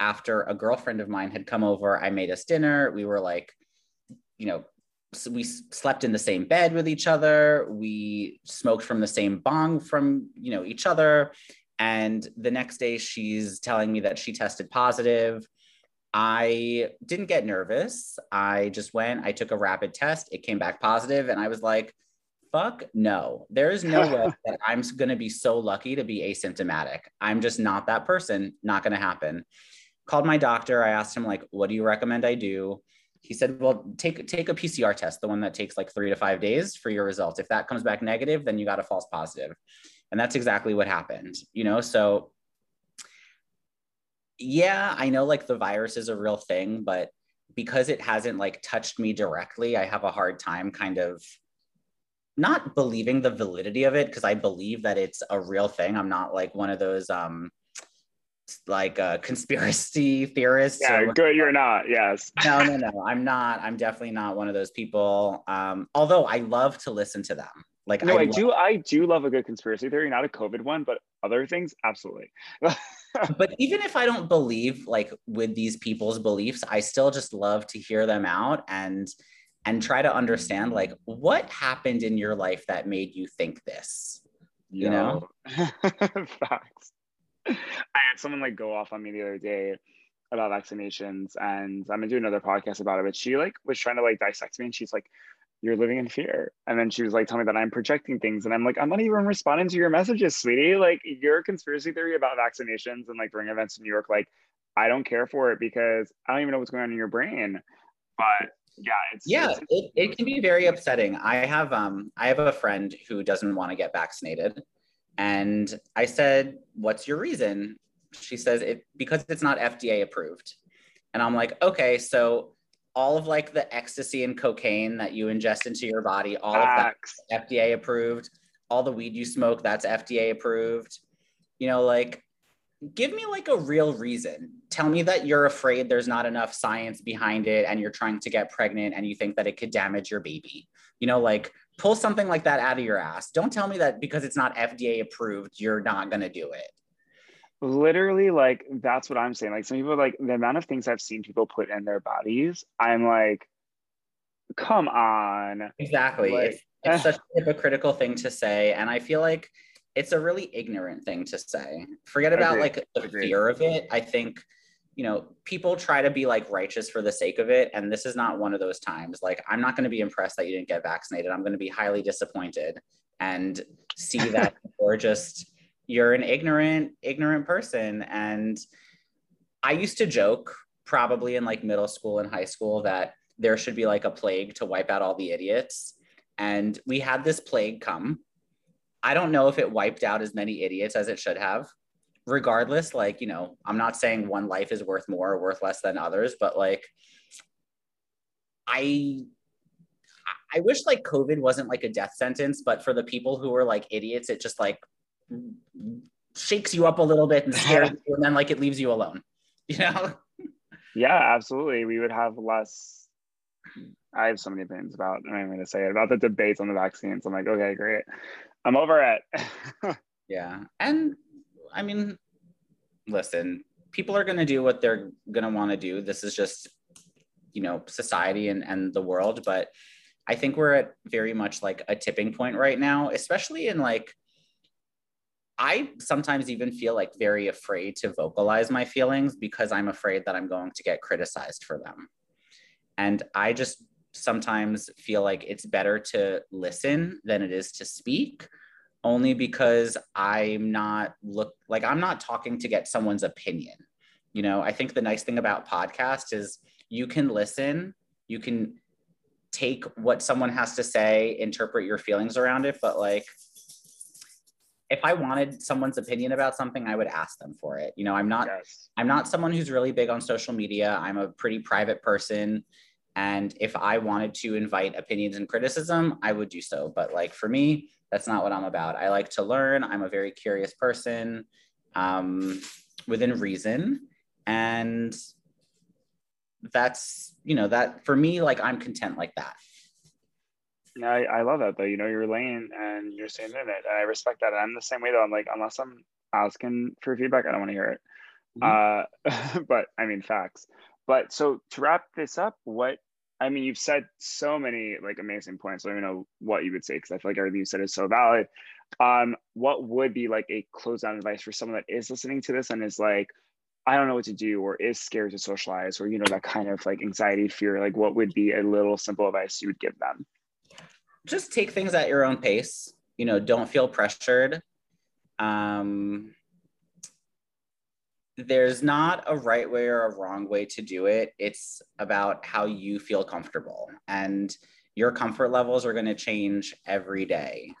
after a girlfriend of mine had come over. I made us dinner. We were like, you know, we slept in the same bed with each other. We smoked from the same bong from, you know, each other. And the next day she's telling me that she tested positive. I didn't get nervous. I just went, I took a rapid test. It came back positive, And I was like, fuck no. There is no way that I'm going to be so lucky to be asymptomatic. I'm just not that person. Not going to happen. Called my doctor. I asked him, like, what do you recommend I do? he said, well, take take a PCR test, the one that takes like three to five days for your results. If that comes back negative, then you got a false positive. And that's exactly what happened, you know? So yeah, I know like the virus is a real thing, but because it hasn't like touched me directly, I have a hard time kind of not believing the validity of it because I believe that it's a real thing. I'm not like one of those um like uh conspiracy theorists. Yeah, good you're not. Yes. no, no, no. I'm not. I'm definitely not one of those people. Um although I love to listen to them. Like no, I, I do I do love a good conspiracy theory, not a COVID one, but other things absolutely. but even if I don't believe like with these people's beliefs, I still just love to hear them out and and try to understand like what happened in your life that made you think this. You Yo. know? Facts. I had someone like go off on me the other day about vaccinations and I'm gonna do another podcast about it, but she like was trying to like dissect me and she's like, you're living in fear. And then she was like, telling me that I'm projecting things. And I'm like, I'm not even responding to your messages, sweetie. Like your conspiracy theory about vaccinations and like ring events in New York, like I don't care for it because I don't even know what's going on in your brain. But yeah, it's yeah, it's, it, it can be very upsetting. I have um I have a friend who doesn't want to get vaccinated. And I said, What's your reason? She says it because it's not FDA approved. And I'm like, okay, so all of like the ecstasy and cocaine that you ingest into your body, all Facts. of that FDA approved. All the weed you smoke, that's FDA approved. You know, like give me like a real reason. Tell me that you're afraid there's not enough science behind it and you're trying to get pregnant and you think that it could damage your baby. You know, like pull something like that out of your ass. Don't tell me that because it's not FDA approved, you're not going to do it literally like that's what i'm saying like some people like the amount of things i've seen people put in their bodies i'm like come on exactly like, it's, it's such a hypocritical thing to say and i feel like it's a really ignorant thing to say. Forget about like the Agreed. fear of it. I think you know people try to be like righteous for the sake of it and this is not one of those times. Like i'm not going to be impressed that you didn't get vaccinated. I'm going to be highly disappointed and see that or just you're an ignorant ignorant person. And i used to joke probably in like middle school and high school that there should be like a plague to wipe out all the idiots. And we had this plague come i don't know if it wiped out as many idiots as it should have regardless like you know i'm not saying one life is worth more or worth less than others but like i i wish like covid wasn't like a death sentence but for the people who were like idiots it just like shakes you up a little bit and scares you, and then like it leaves you alone. You know? Yeah, absolutely. We would have less. I have so many opinions about. I'm going to say it about the debates on the vaccines. I'm like, okay, great. I'm over it. yeah, and I mean, listen, people are going to do what they're going to want to do. This is just, you know, society and and the world, but. I think we're at very much like a tipping point right now, especially in like I sometimes even feel like very afraid to vocalize my feelings because I'm afraid that I'm going to get criticized for them. And I just sometimes feel like it's better to listen than it is to speak only because I'm not look like I'm not talking to get someone's opinion. You know, I think the nice thing about podcast is you can listen, you can take what someone has to say, interpret your feelings around it, but like if I wanted someone's opinion about something, I would ask them for it. You know, I'm not yes. I'm not someone who's really big on social media. I'm a pretty private person. And if I wanted to invite opinions and criticism, I would do so. But like for me, that's not what I'm about. I like to learn. I'm a very curious person um, within reason. And that's, you know, that for me, like I'm content like that. Yeah, I, I love that though. You know you're laying and you're staying in it. And I respect that. And I'm the same way though. I'm like, unless I'm asking for feedback, I don't want to hear it. Mm-hmm. Uh, but I mean, facts. But so to wrap this up, what I mean, you've said so many like amazing points. I don't know what you would say because I feel like everything you said is so valid. Um, what would be like a close down advice for someone that is listening to this and is like, I don't know what to do, or is scared to socialize, or you know that kind of like anxiety, fear? Like, what would be a little simple advice you would give them? just take things at your own pace. You know, don't feel pressured. Um, there's not a right way or a wrong way to do it. It's about how you feel comfortable. And your comfort levels are going to change every day.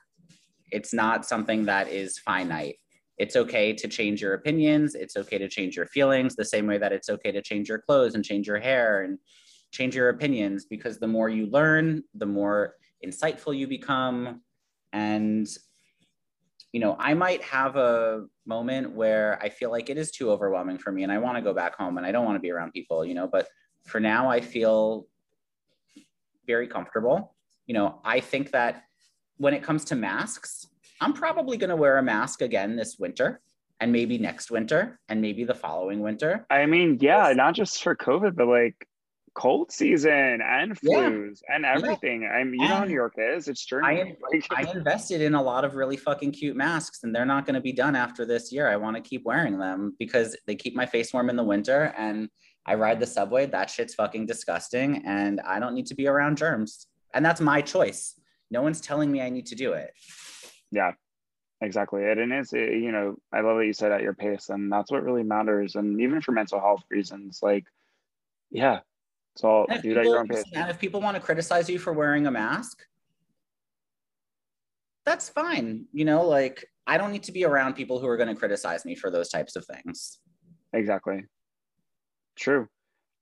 It's not something that is finite. It's okay to change your opinions. It's okay to change your feelings, the same way that it's okay to change your clothes and change your hair and change your opinions, because the more you learn, the more insightful you become. And, you know, I might have a moment where I feel like it is too overwhelming for me and I want to go back home and I don't want to be around people, you know, but for now, I feel very comfortable. You know, I think that when it comes to masks, I'm probably going to wear a mask again this winter and maybe next winter and maybe the following winter. I mean, yeah, not just for COVID, but like cold season and flus yeah. and everything. Yeah. I mean, you and know how New York is. It's true. I, I invested in a lot of really fucking cute masks and they're not going to be done after this year. I want to keep wearing them because they keep my face warm in the winter and I ride the subway. That shit's fucking disgusting. And I don't need to be around germs. And that's my choice. No one's telling me I need to do it. Yeah, exactly. And it is, it, you know, I love that you said at your pace. And that's what really matters. And even for mental health reasons, like, yeah, so do that your own pace. And if people want to criticize you for wearing a mask, that's fine. You know, like, I don't need to be around people who are going to criticize me for those types of things. Exactly. True.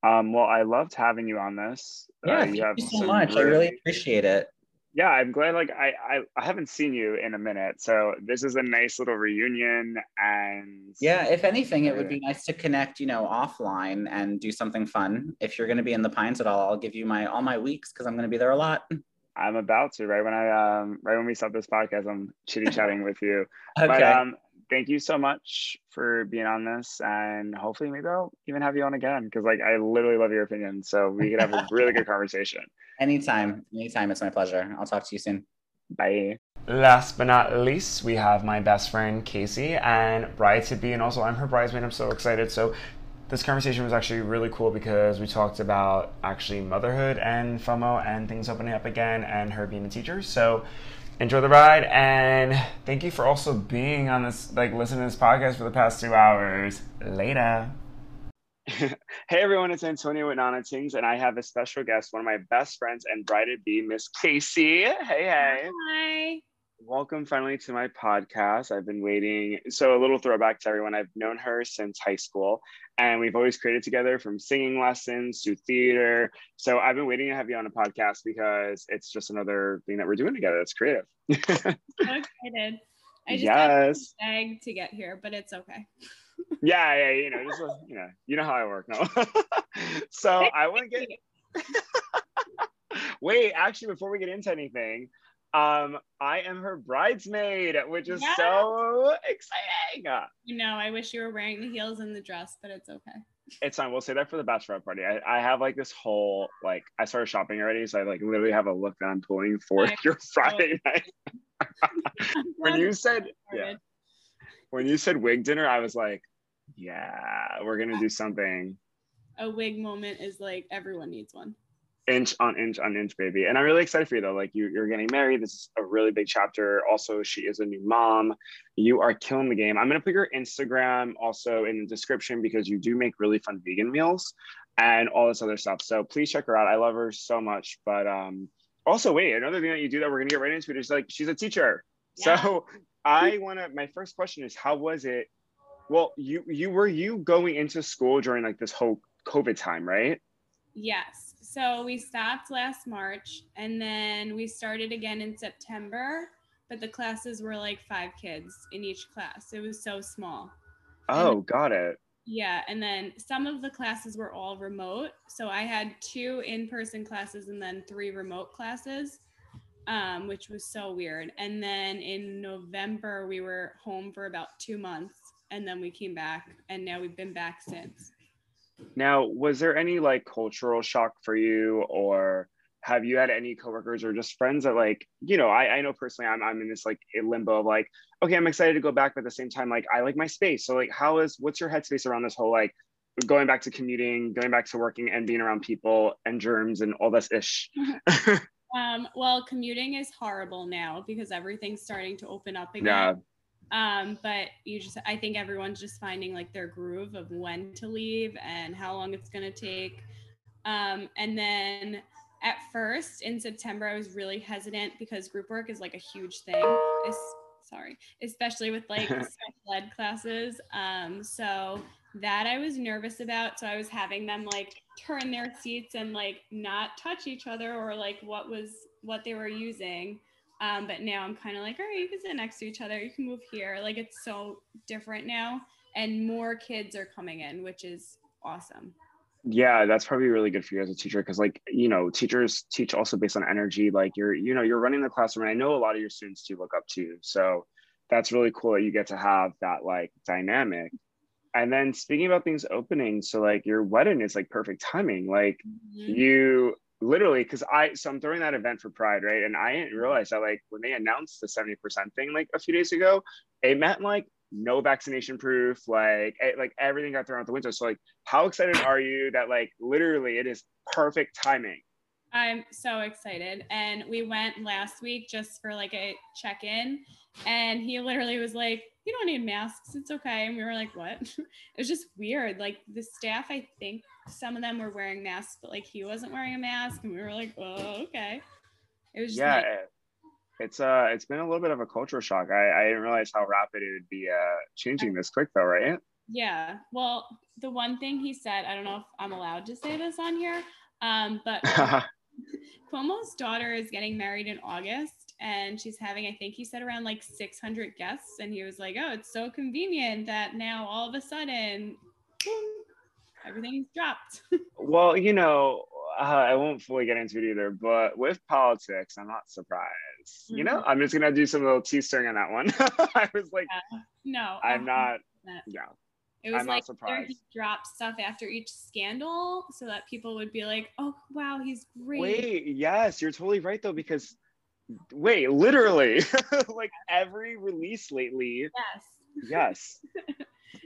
Um, well, I loved having you on this. Uh, yeah, uh, you thank you so much. Really, I really appreciate it. Yeah, I'm glad. Like, I, I I haven't seen you in a minute, so this is a nice little reunion. And yeah, if anything, it would be nice to connect, you know, offline and do something fun. If you're going to be in the Pines at all, I'll give you my all my weeks because I'm going to be there a lot. I'm about to right when I um right when we start this podcast, I'm chitty chatting with you. okay. But um, thank you so much for being on this and hopefully maybe i'll even have you on again because like i literally love your opinion so we could have a really good conversation. Anytime anytime it's my pleasure. I'll talk to you soon. Bye. Last but not least we have my best friend casey and bride to be and also i'm her bridesmaid. I'm so excited. So this conversation was actually really cool because we talked about actually motherhood and FOMO and things opening up again and her being a teacher. So enjoy the ride and thank you for also being on this like listening to this podcast for the past two hours. Later. Hey everyone it's antonio with Nana Tingz and i have a special guest one of my best friends and bride to be miss casey. Hey hey. Hi welcome finally to my podcast. I've been waiting. So, a little throwback to everyone. I've known her since high school, and we've always created together from singing lessons to theater. So, I've been waiting to have you on a podcast because it's just another thing that we're doing together. It's creative. so excited. I just yes. begged to get here, but it's okay. yeah, yeah, you know, just you know, you know how I work. No, so I want to get. Wait, actually, before we get into anything, um, I am her bridesmaid, which is yes. so exciting. You know, I wish you were wearing the heels and the dress, but it's okay. It's fine. We'll say that for the bachelorette party. I, I have like this whole like I started shopping already, so I like literally have a look that I'm pulling for your Friday night. when you said yeah, when you said wig dinner, I was like, yeah, we're gonna do something. A wig moment is like everyone needs one inch on inch on inch baby. And i'm really excited for you though. Like you, you're getting married. This is a really big chapter. Also she is a new mom. You are killing the game. I'm going to put your instagram also in the description because you do make really fun vegan meals and all this other stuff. So please check her out. I love her so much. But um also wait another thing that you do that we're going to get right into it is like she's a teacher. Yeah. so i want to my first question is how was it? Well you you were you going into school during like this whole covid time right? Yes so we stopped last March and then we started again in September, but the classes were like five kids in each class. It was so small. Oh, and, got it. Yeah. And then some of the classes were all remote. So I had two in person classes and then three remote classes, um, which was so weird. And then in November, we were home for about two months and then we came back and now we've been back since. Now, was there any like cultural shock for you or have you had any coworkers or just friends that like, you know, I, I know personally I'm, I'm in this like limbo of like, okay, I'm excited to go back, but at the same time, like I like my space. So like, how is, what's your headspace around this whole like going back to commuting, going back to working and being around people and germs and all this ish? um, well, commuting is horrible now because everything's starting to open up again. Yeah. Um, but you just, I think everyone's just finding like their groove of when to leave and how long it's going to take. Um, and then at first in September, I was really hesitant because group work is like a huge thing. It's, sorry, especially with like special ed classes. Um, so that I was nervous about. So I was having them like turn their seats and like not touch each other or like what was what they were using. Um, but now I'm kind of like, all right, you can sit next to each other. You can move here. Like it's so different now, and more kids are coming in, which is awesome. Yeah, that's probably really good for you as a teacher because, like, you know, teachers teach also based on energy. Like, you're, you know, you're running the classroom, and I know a lot of your students do look up to you. So that's really cool that you get to have that like dynamic. And then speaking about things opening, so like your wedding is like perfect timing. Like, mm-hmm. you literally because I so I'm throwing that event for Pride, right? And I didn't realize that like when they announced the 70% thing like a few days ago, it meant like no vaccination proof, like it, like everything got thrown out the window. So like how excited are you that like literally it is perfect timing? I'm so excited. And we went last week just for like a check-in and he literally was like, You don't need masks, it's okay. And we were like, What? it was just weird. Like the staff, I think some of them were wearing masks, but like he wasn't wearing a mask, and we were like, oh, okay. It was yeah. Like, it's uh, it's been a little bit of a cultural shock. I, I didn't realize how rapid it would be uh, changing this quick, though, right? Yeah. Well, the one thing he said, I don't know if I'm allowed to say this on here, um, but Cuomo's daughter is getting married in August, and she's having, I think he said, around like 600 guests, and he was like, "Oh, it's so convenient that now all of a sudden, boom, everything's dropped. well, you know, uh, I won't fully get into it either, but with politics, I'm not surprised. Mm-hmm. You know, mm-hmm. I'm just gonna do some little tea stirring on that one. I was like, yeah. no, I'm not. Yeah. It was I'm like he dropped stuff after each scandal so that people would be like, "Oh, wow, he's great." Wait, yes, you're totally right though because wait, literally, like every release lately. Yes. Yes.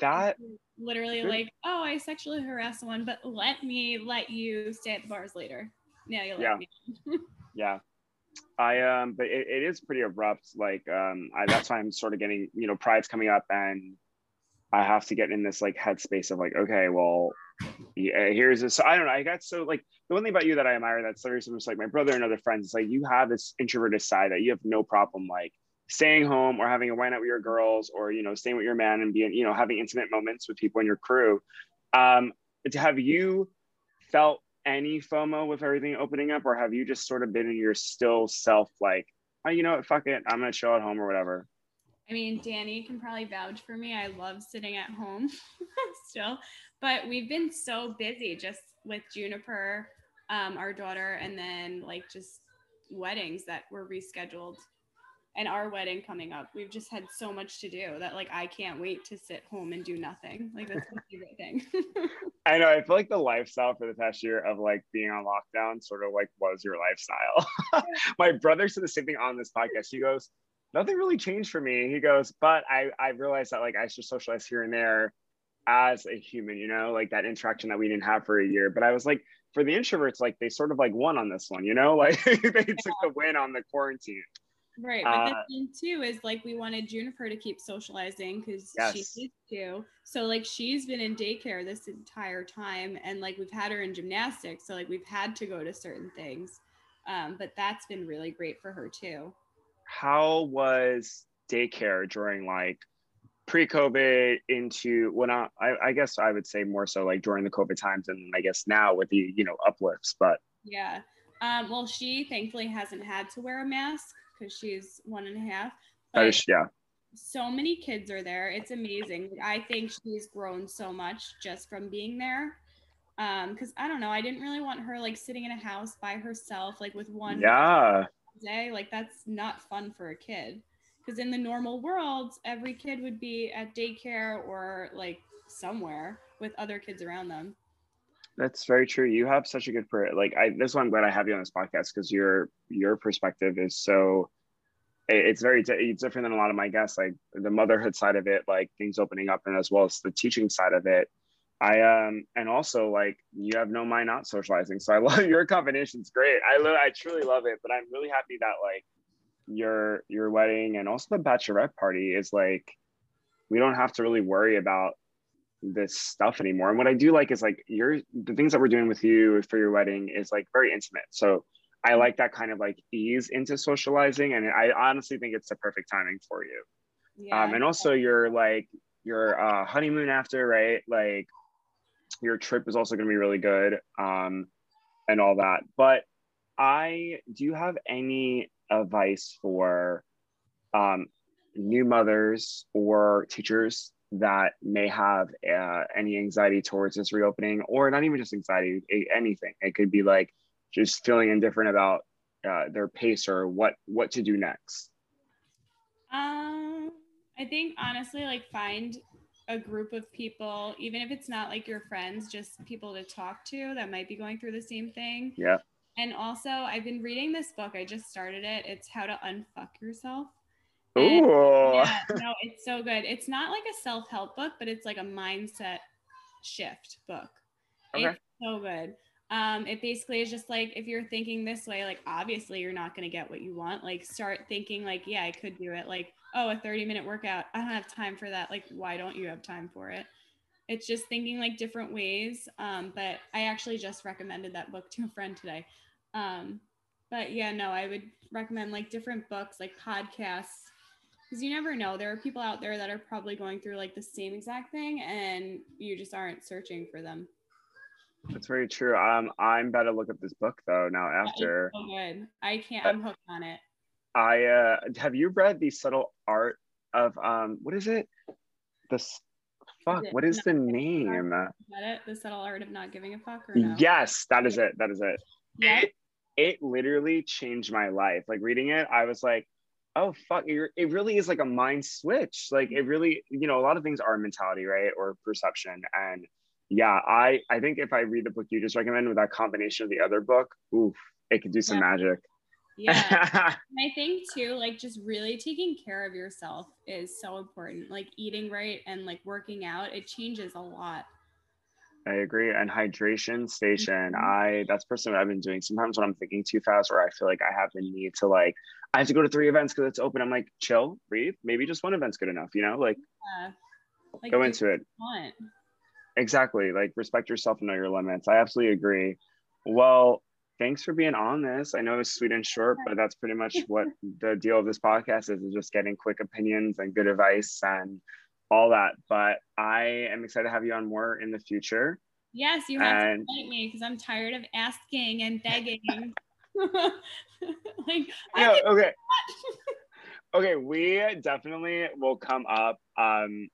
That literally like, oh, I sexually harassed someone, but let me let you stay at the bars later. Yeah, you let yeah. me. yeah. I um but it, it is pretty abrupt. Like um I that's why I'm sort of getting, you know, pride's coming up and I have to get in this like headspace of like, okay, well, yeah, here's this. So I don't know. I got so like the one thing about you that I admire that's serious, just like my brother and other friends, is like you have this introverted side that you have no problem like staying home or having a wine out with your girls or you know staying with your man and being you know having intimate moments with people in your crew. Um to have you felt any fomo with everything opening up or have you just sort of been in your still self like oh you know what? Fuck it. I'm gonna chill at home or whatever. I mean danny can probably vouch for me. I love sitting at home still but we've been so busy just with juniper um, our daughter and then like just weddings that were rescheduled and our wedding coming up. We've just had so much to do that like I can't wait to sit home and do nothing. Like that's my favorite thing. I know. I feel like the lifestyle for the past year of like being on lockdown sort of like was your lifestyle. my brother said the same thing on this podcast. He goes, nothing really changed for me. He goes, but I I realized that like I should socialize here and there as a human, you know, like that interaction that we didn't have for a year. But I was like, for the introverts, like they sort of like won on this one, you know, like they yeah. took the win on the quarantine. Right. But uh, the thing too is like we wanted Juniper to keep socializing because yes. she needs to. So like she's been in daycare this entire time and like we've had her in gymnastics. So like we've had to go to certain things. Um, but that's been really great for her too. How was daycare during like pre-COVID into when I, I guess I would say more so like during the COVID times and I guess now with the you know uplifts, but yeah. Um, well, she thankfully hasn't had to wear a mask because she's one and a half. But yeah. So many kids are there. It's amazing. I think she's grown so much just from being there. Um, because I don't know, I didn't really want her like sitting in a house by herself, like with one yeah day. Like that's not fun for a kid. Because in the normal world, every kid would be at daycare or like somewhere with other kids around them. That's very true. You have such a good per like I this one I'm glad I have you on this podcast because your your perspective is so it's very it's different than a lot of my guests like the motherhood side of it like things opening up and as well as the teaching side of it i um and also like you have no mind not socializing so i love your combination's great i love i truly love it but i'm really happy that like your your wedding and also the bachelorette party is like we don't have to really worry about this stuff anymore. And what I do like is like your the things that we're doing with you for your wedding is like very intimate. So I like that kind of like ease into socializing, and I honestly think it's the perfect timing for you. Yeah. Um, and also your like your uh, honeymoon after, right? Like your trip is also going to be really good, um, and all that. But I do you have any advice for um, new mothers or teachers that may have uh, any anxiety towards this reopening, or not even just anxiety, anything? It could be like just feeling indifferent about uh, their pace or what what to do next. Um, I think honestly, like find a group of people, even if it's not like your friends, just people to talk to that might be going through the same thing. Yeah. And also, I've been reading this book. I just started it. It's How to Unfuck Yourself. Ooh. Yeah, no, it's so good. It's not like a self help book, but it's like a mindset shift book. Okay. It's so good. Um, it basically is just like if you're thinking this way, like obviously you're not going to get what you want. Like start thinking like, yeah, I could do it. Like, oh, a 30 minute workout. I don't have time for that. Like, why don't you have time for it? It's just thinking like different ways. Um, but I actually just recommended that book to a friend today. Um, but yeah, no, I would recommend like different books, like podcasts, because you never know. There are people out there that are probably going through like the same exact thing, and you just aren't searching for them. That's very true. Um, I'm about to look up this book though now after. So good. I can't. I'm hooked on it. I uh, have you read the subtle art of um, what is it? This fuck. Is what is the name? Is that it? The subtle art of not giving a fuck. Or no? Yes, that is it. That is it. Yeah. It, it literally changed my life. Like reading it, I was like, oh fuck, it really is like a mind switch. Like it really, you know, a lot of things are mentality, right, or perception, and yeah, I I think if I read the book you just recommended with that combination of the other book, oof, it could do some yeah. magic. Yeah. I think too, like just really taking care of yourself is so important. Like eating right and like working out, it changes a lot. I agree. And hydration station, mm-hmm. I that's personally what I've been doing. Sometimes when I'm thinking too fast or I feel like I have the need to like I have to go to three events because it's open. I'm like, chill, breathe. Maybe just one event's good enough, you know? Like, yeah. like go into it. Exactly like respect yourself and know your limits i absolutely agree well thanks for being on this i know it's sweet and short but that's pretty much what the deal of this podcast is, is just getting quick opinions and good advice and all that but i am excited to have you on more in the future. Yes you have and... to invite me because i'm tired of asking and begging. Like yeah, okay. okay we definitely will come up um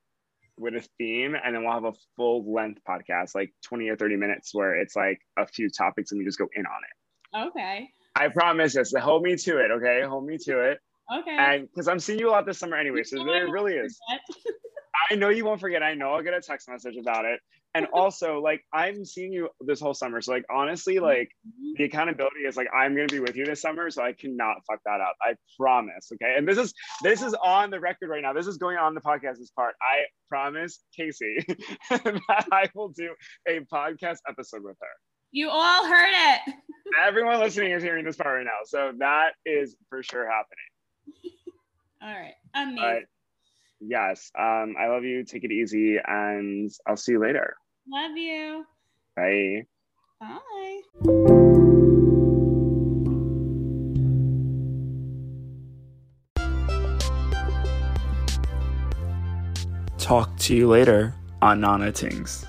with a theme and then we'll have a full length podcast like 20 or 30 minutes where it's like a few topics and we just go in on it. Okay. I promise this hold me to it okay? Hold me to it. Okay. And because i'm seeing you a lot this summer anyway so there really is i know you won't forget. I know i'll get a text message about it. And also like i'm seeing you this whole summer. So like honestly like mm-hmm. the accountability is like i'm gonna be with you this summer so i cannot fuck that up. I promise okay? And this is this is on the record right now. This is going on the podcast this part. I promise casey that i will do a podcast episode with her. You all heard it. Everyone listening is hearing this part right now. So that is for sure happening. All right. Amazing yes um i love you take it easy and i'll see you later Love you. Bye. Bye. Talk to you later on Nana Tingz.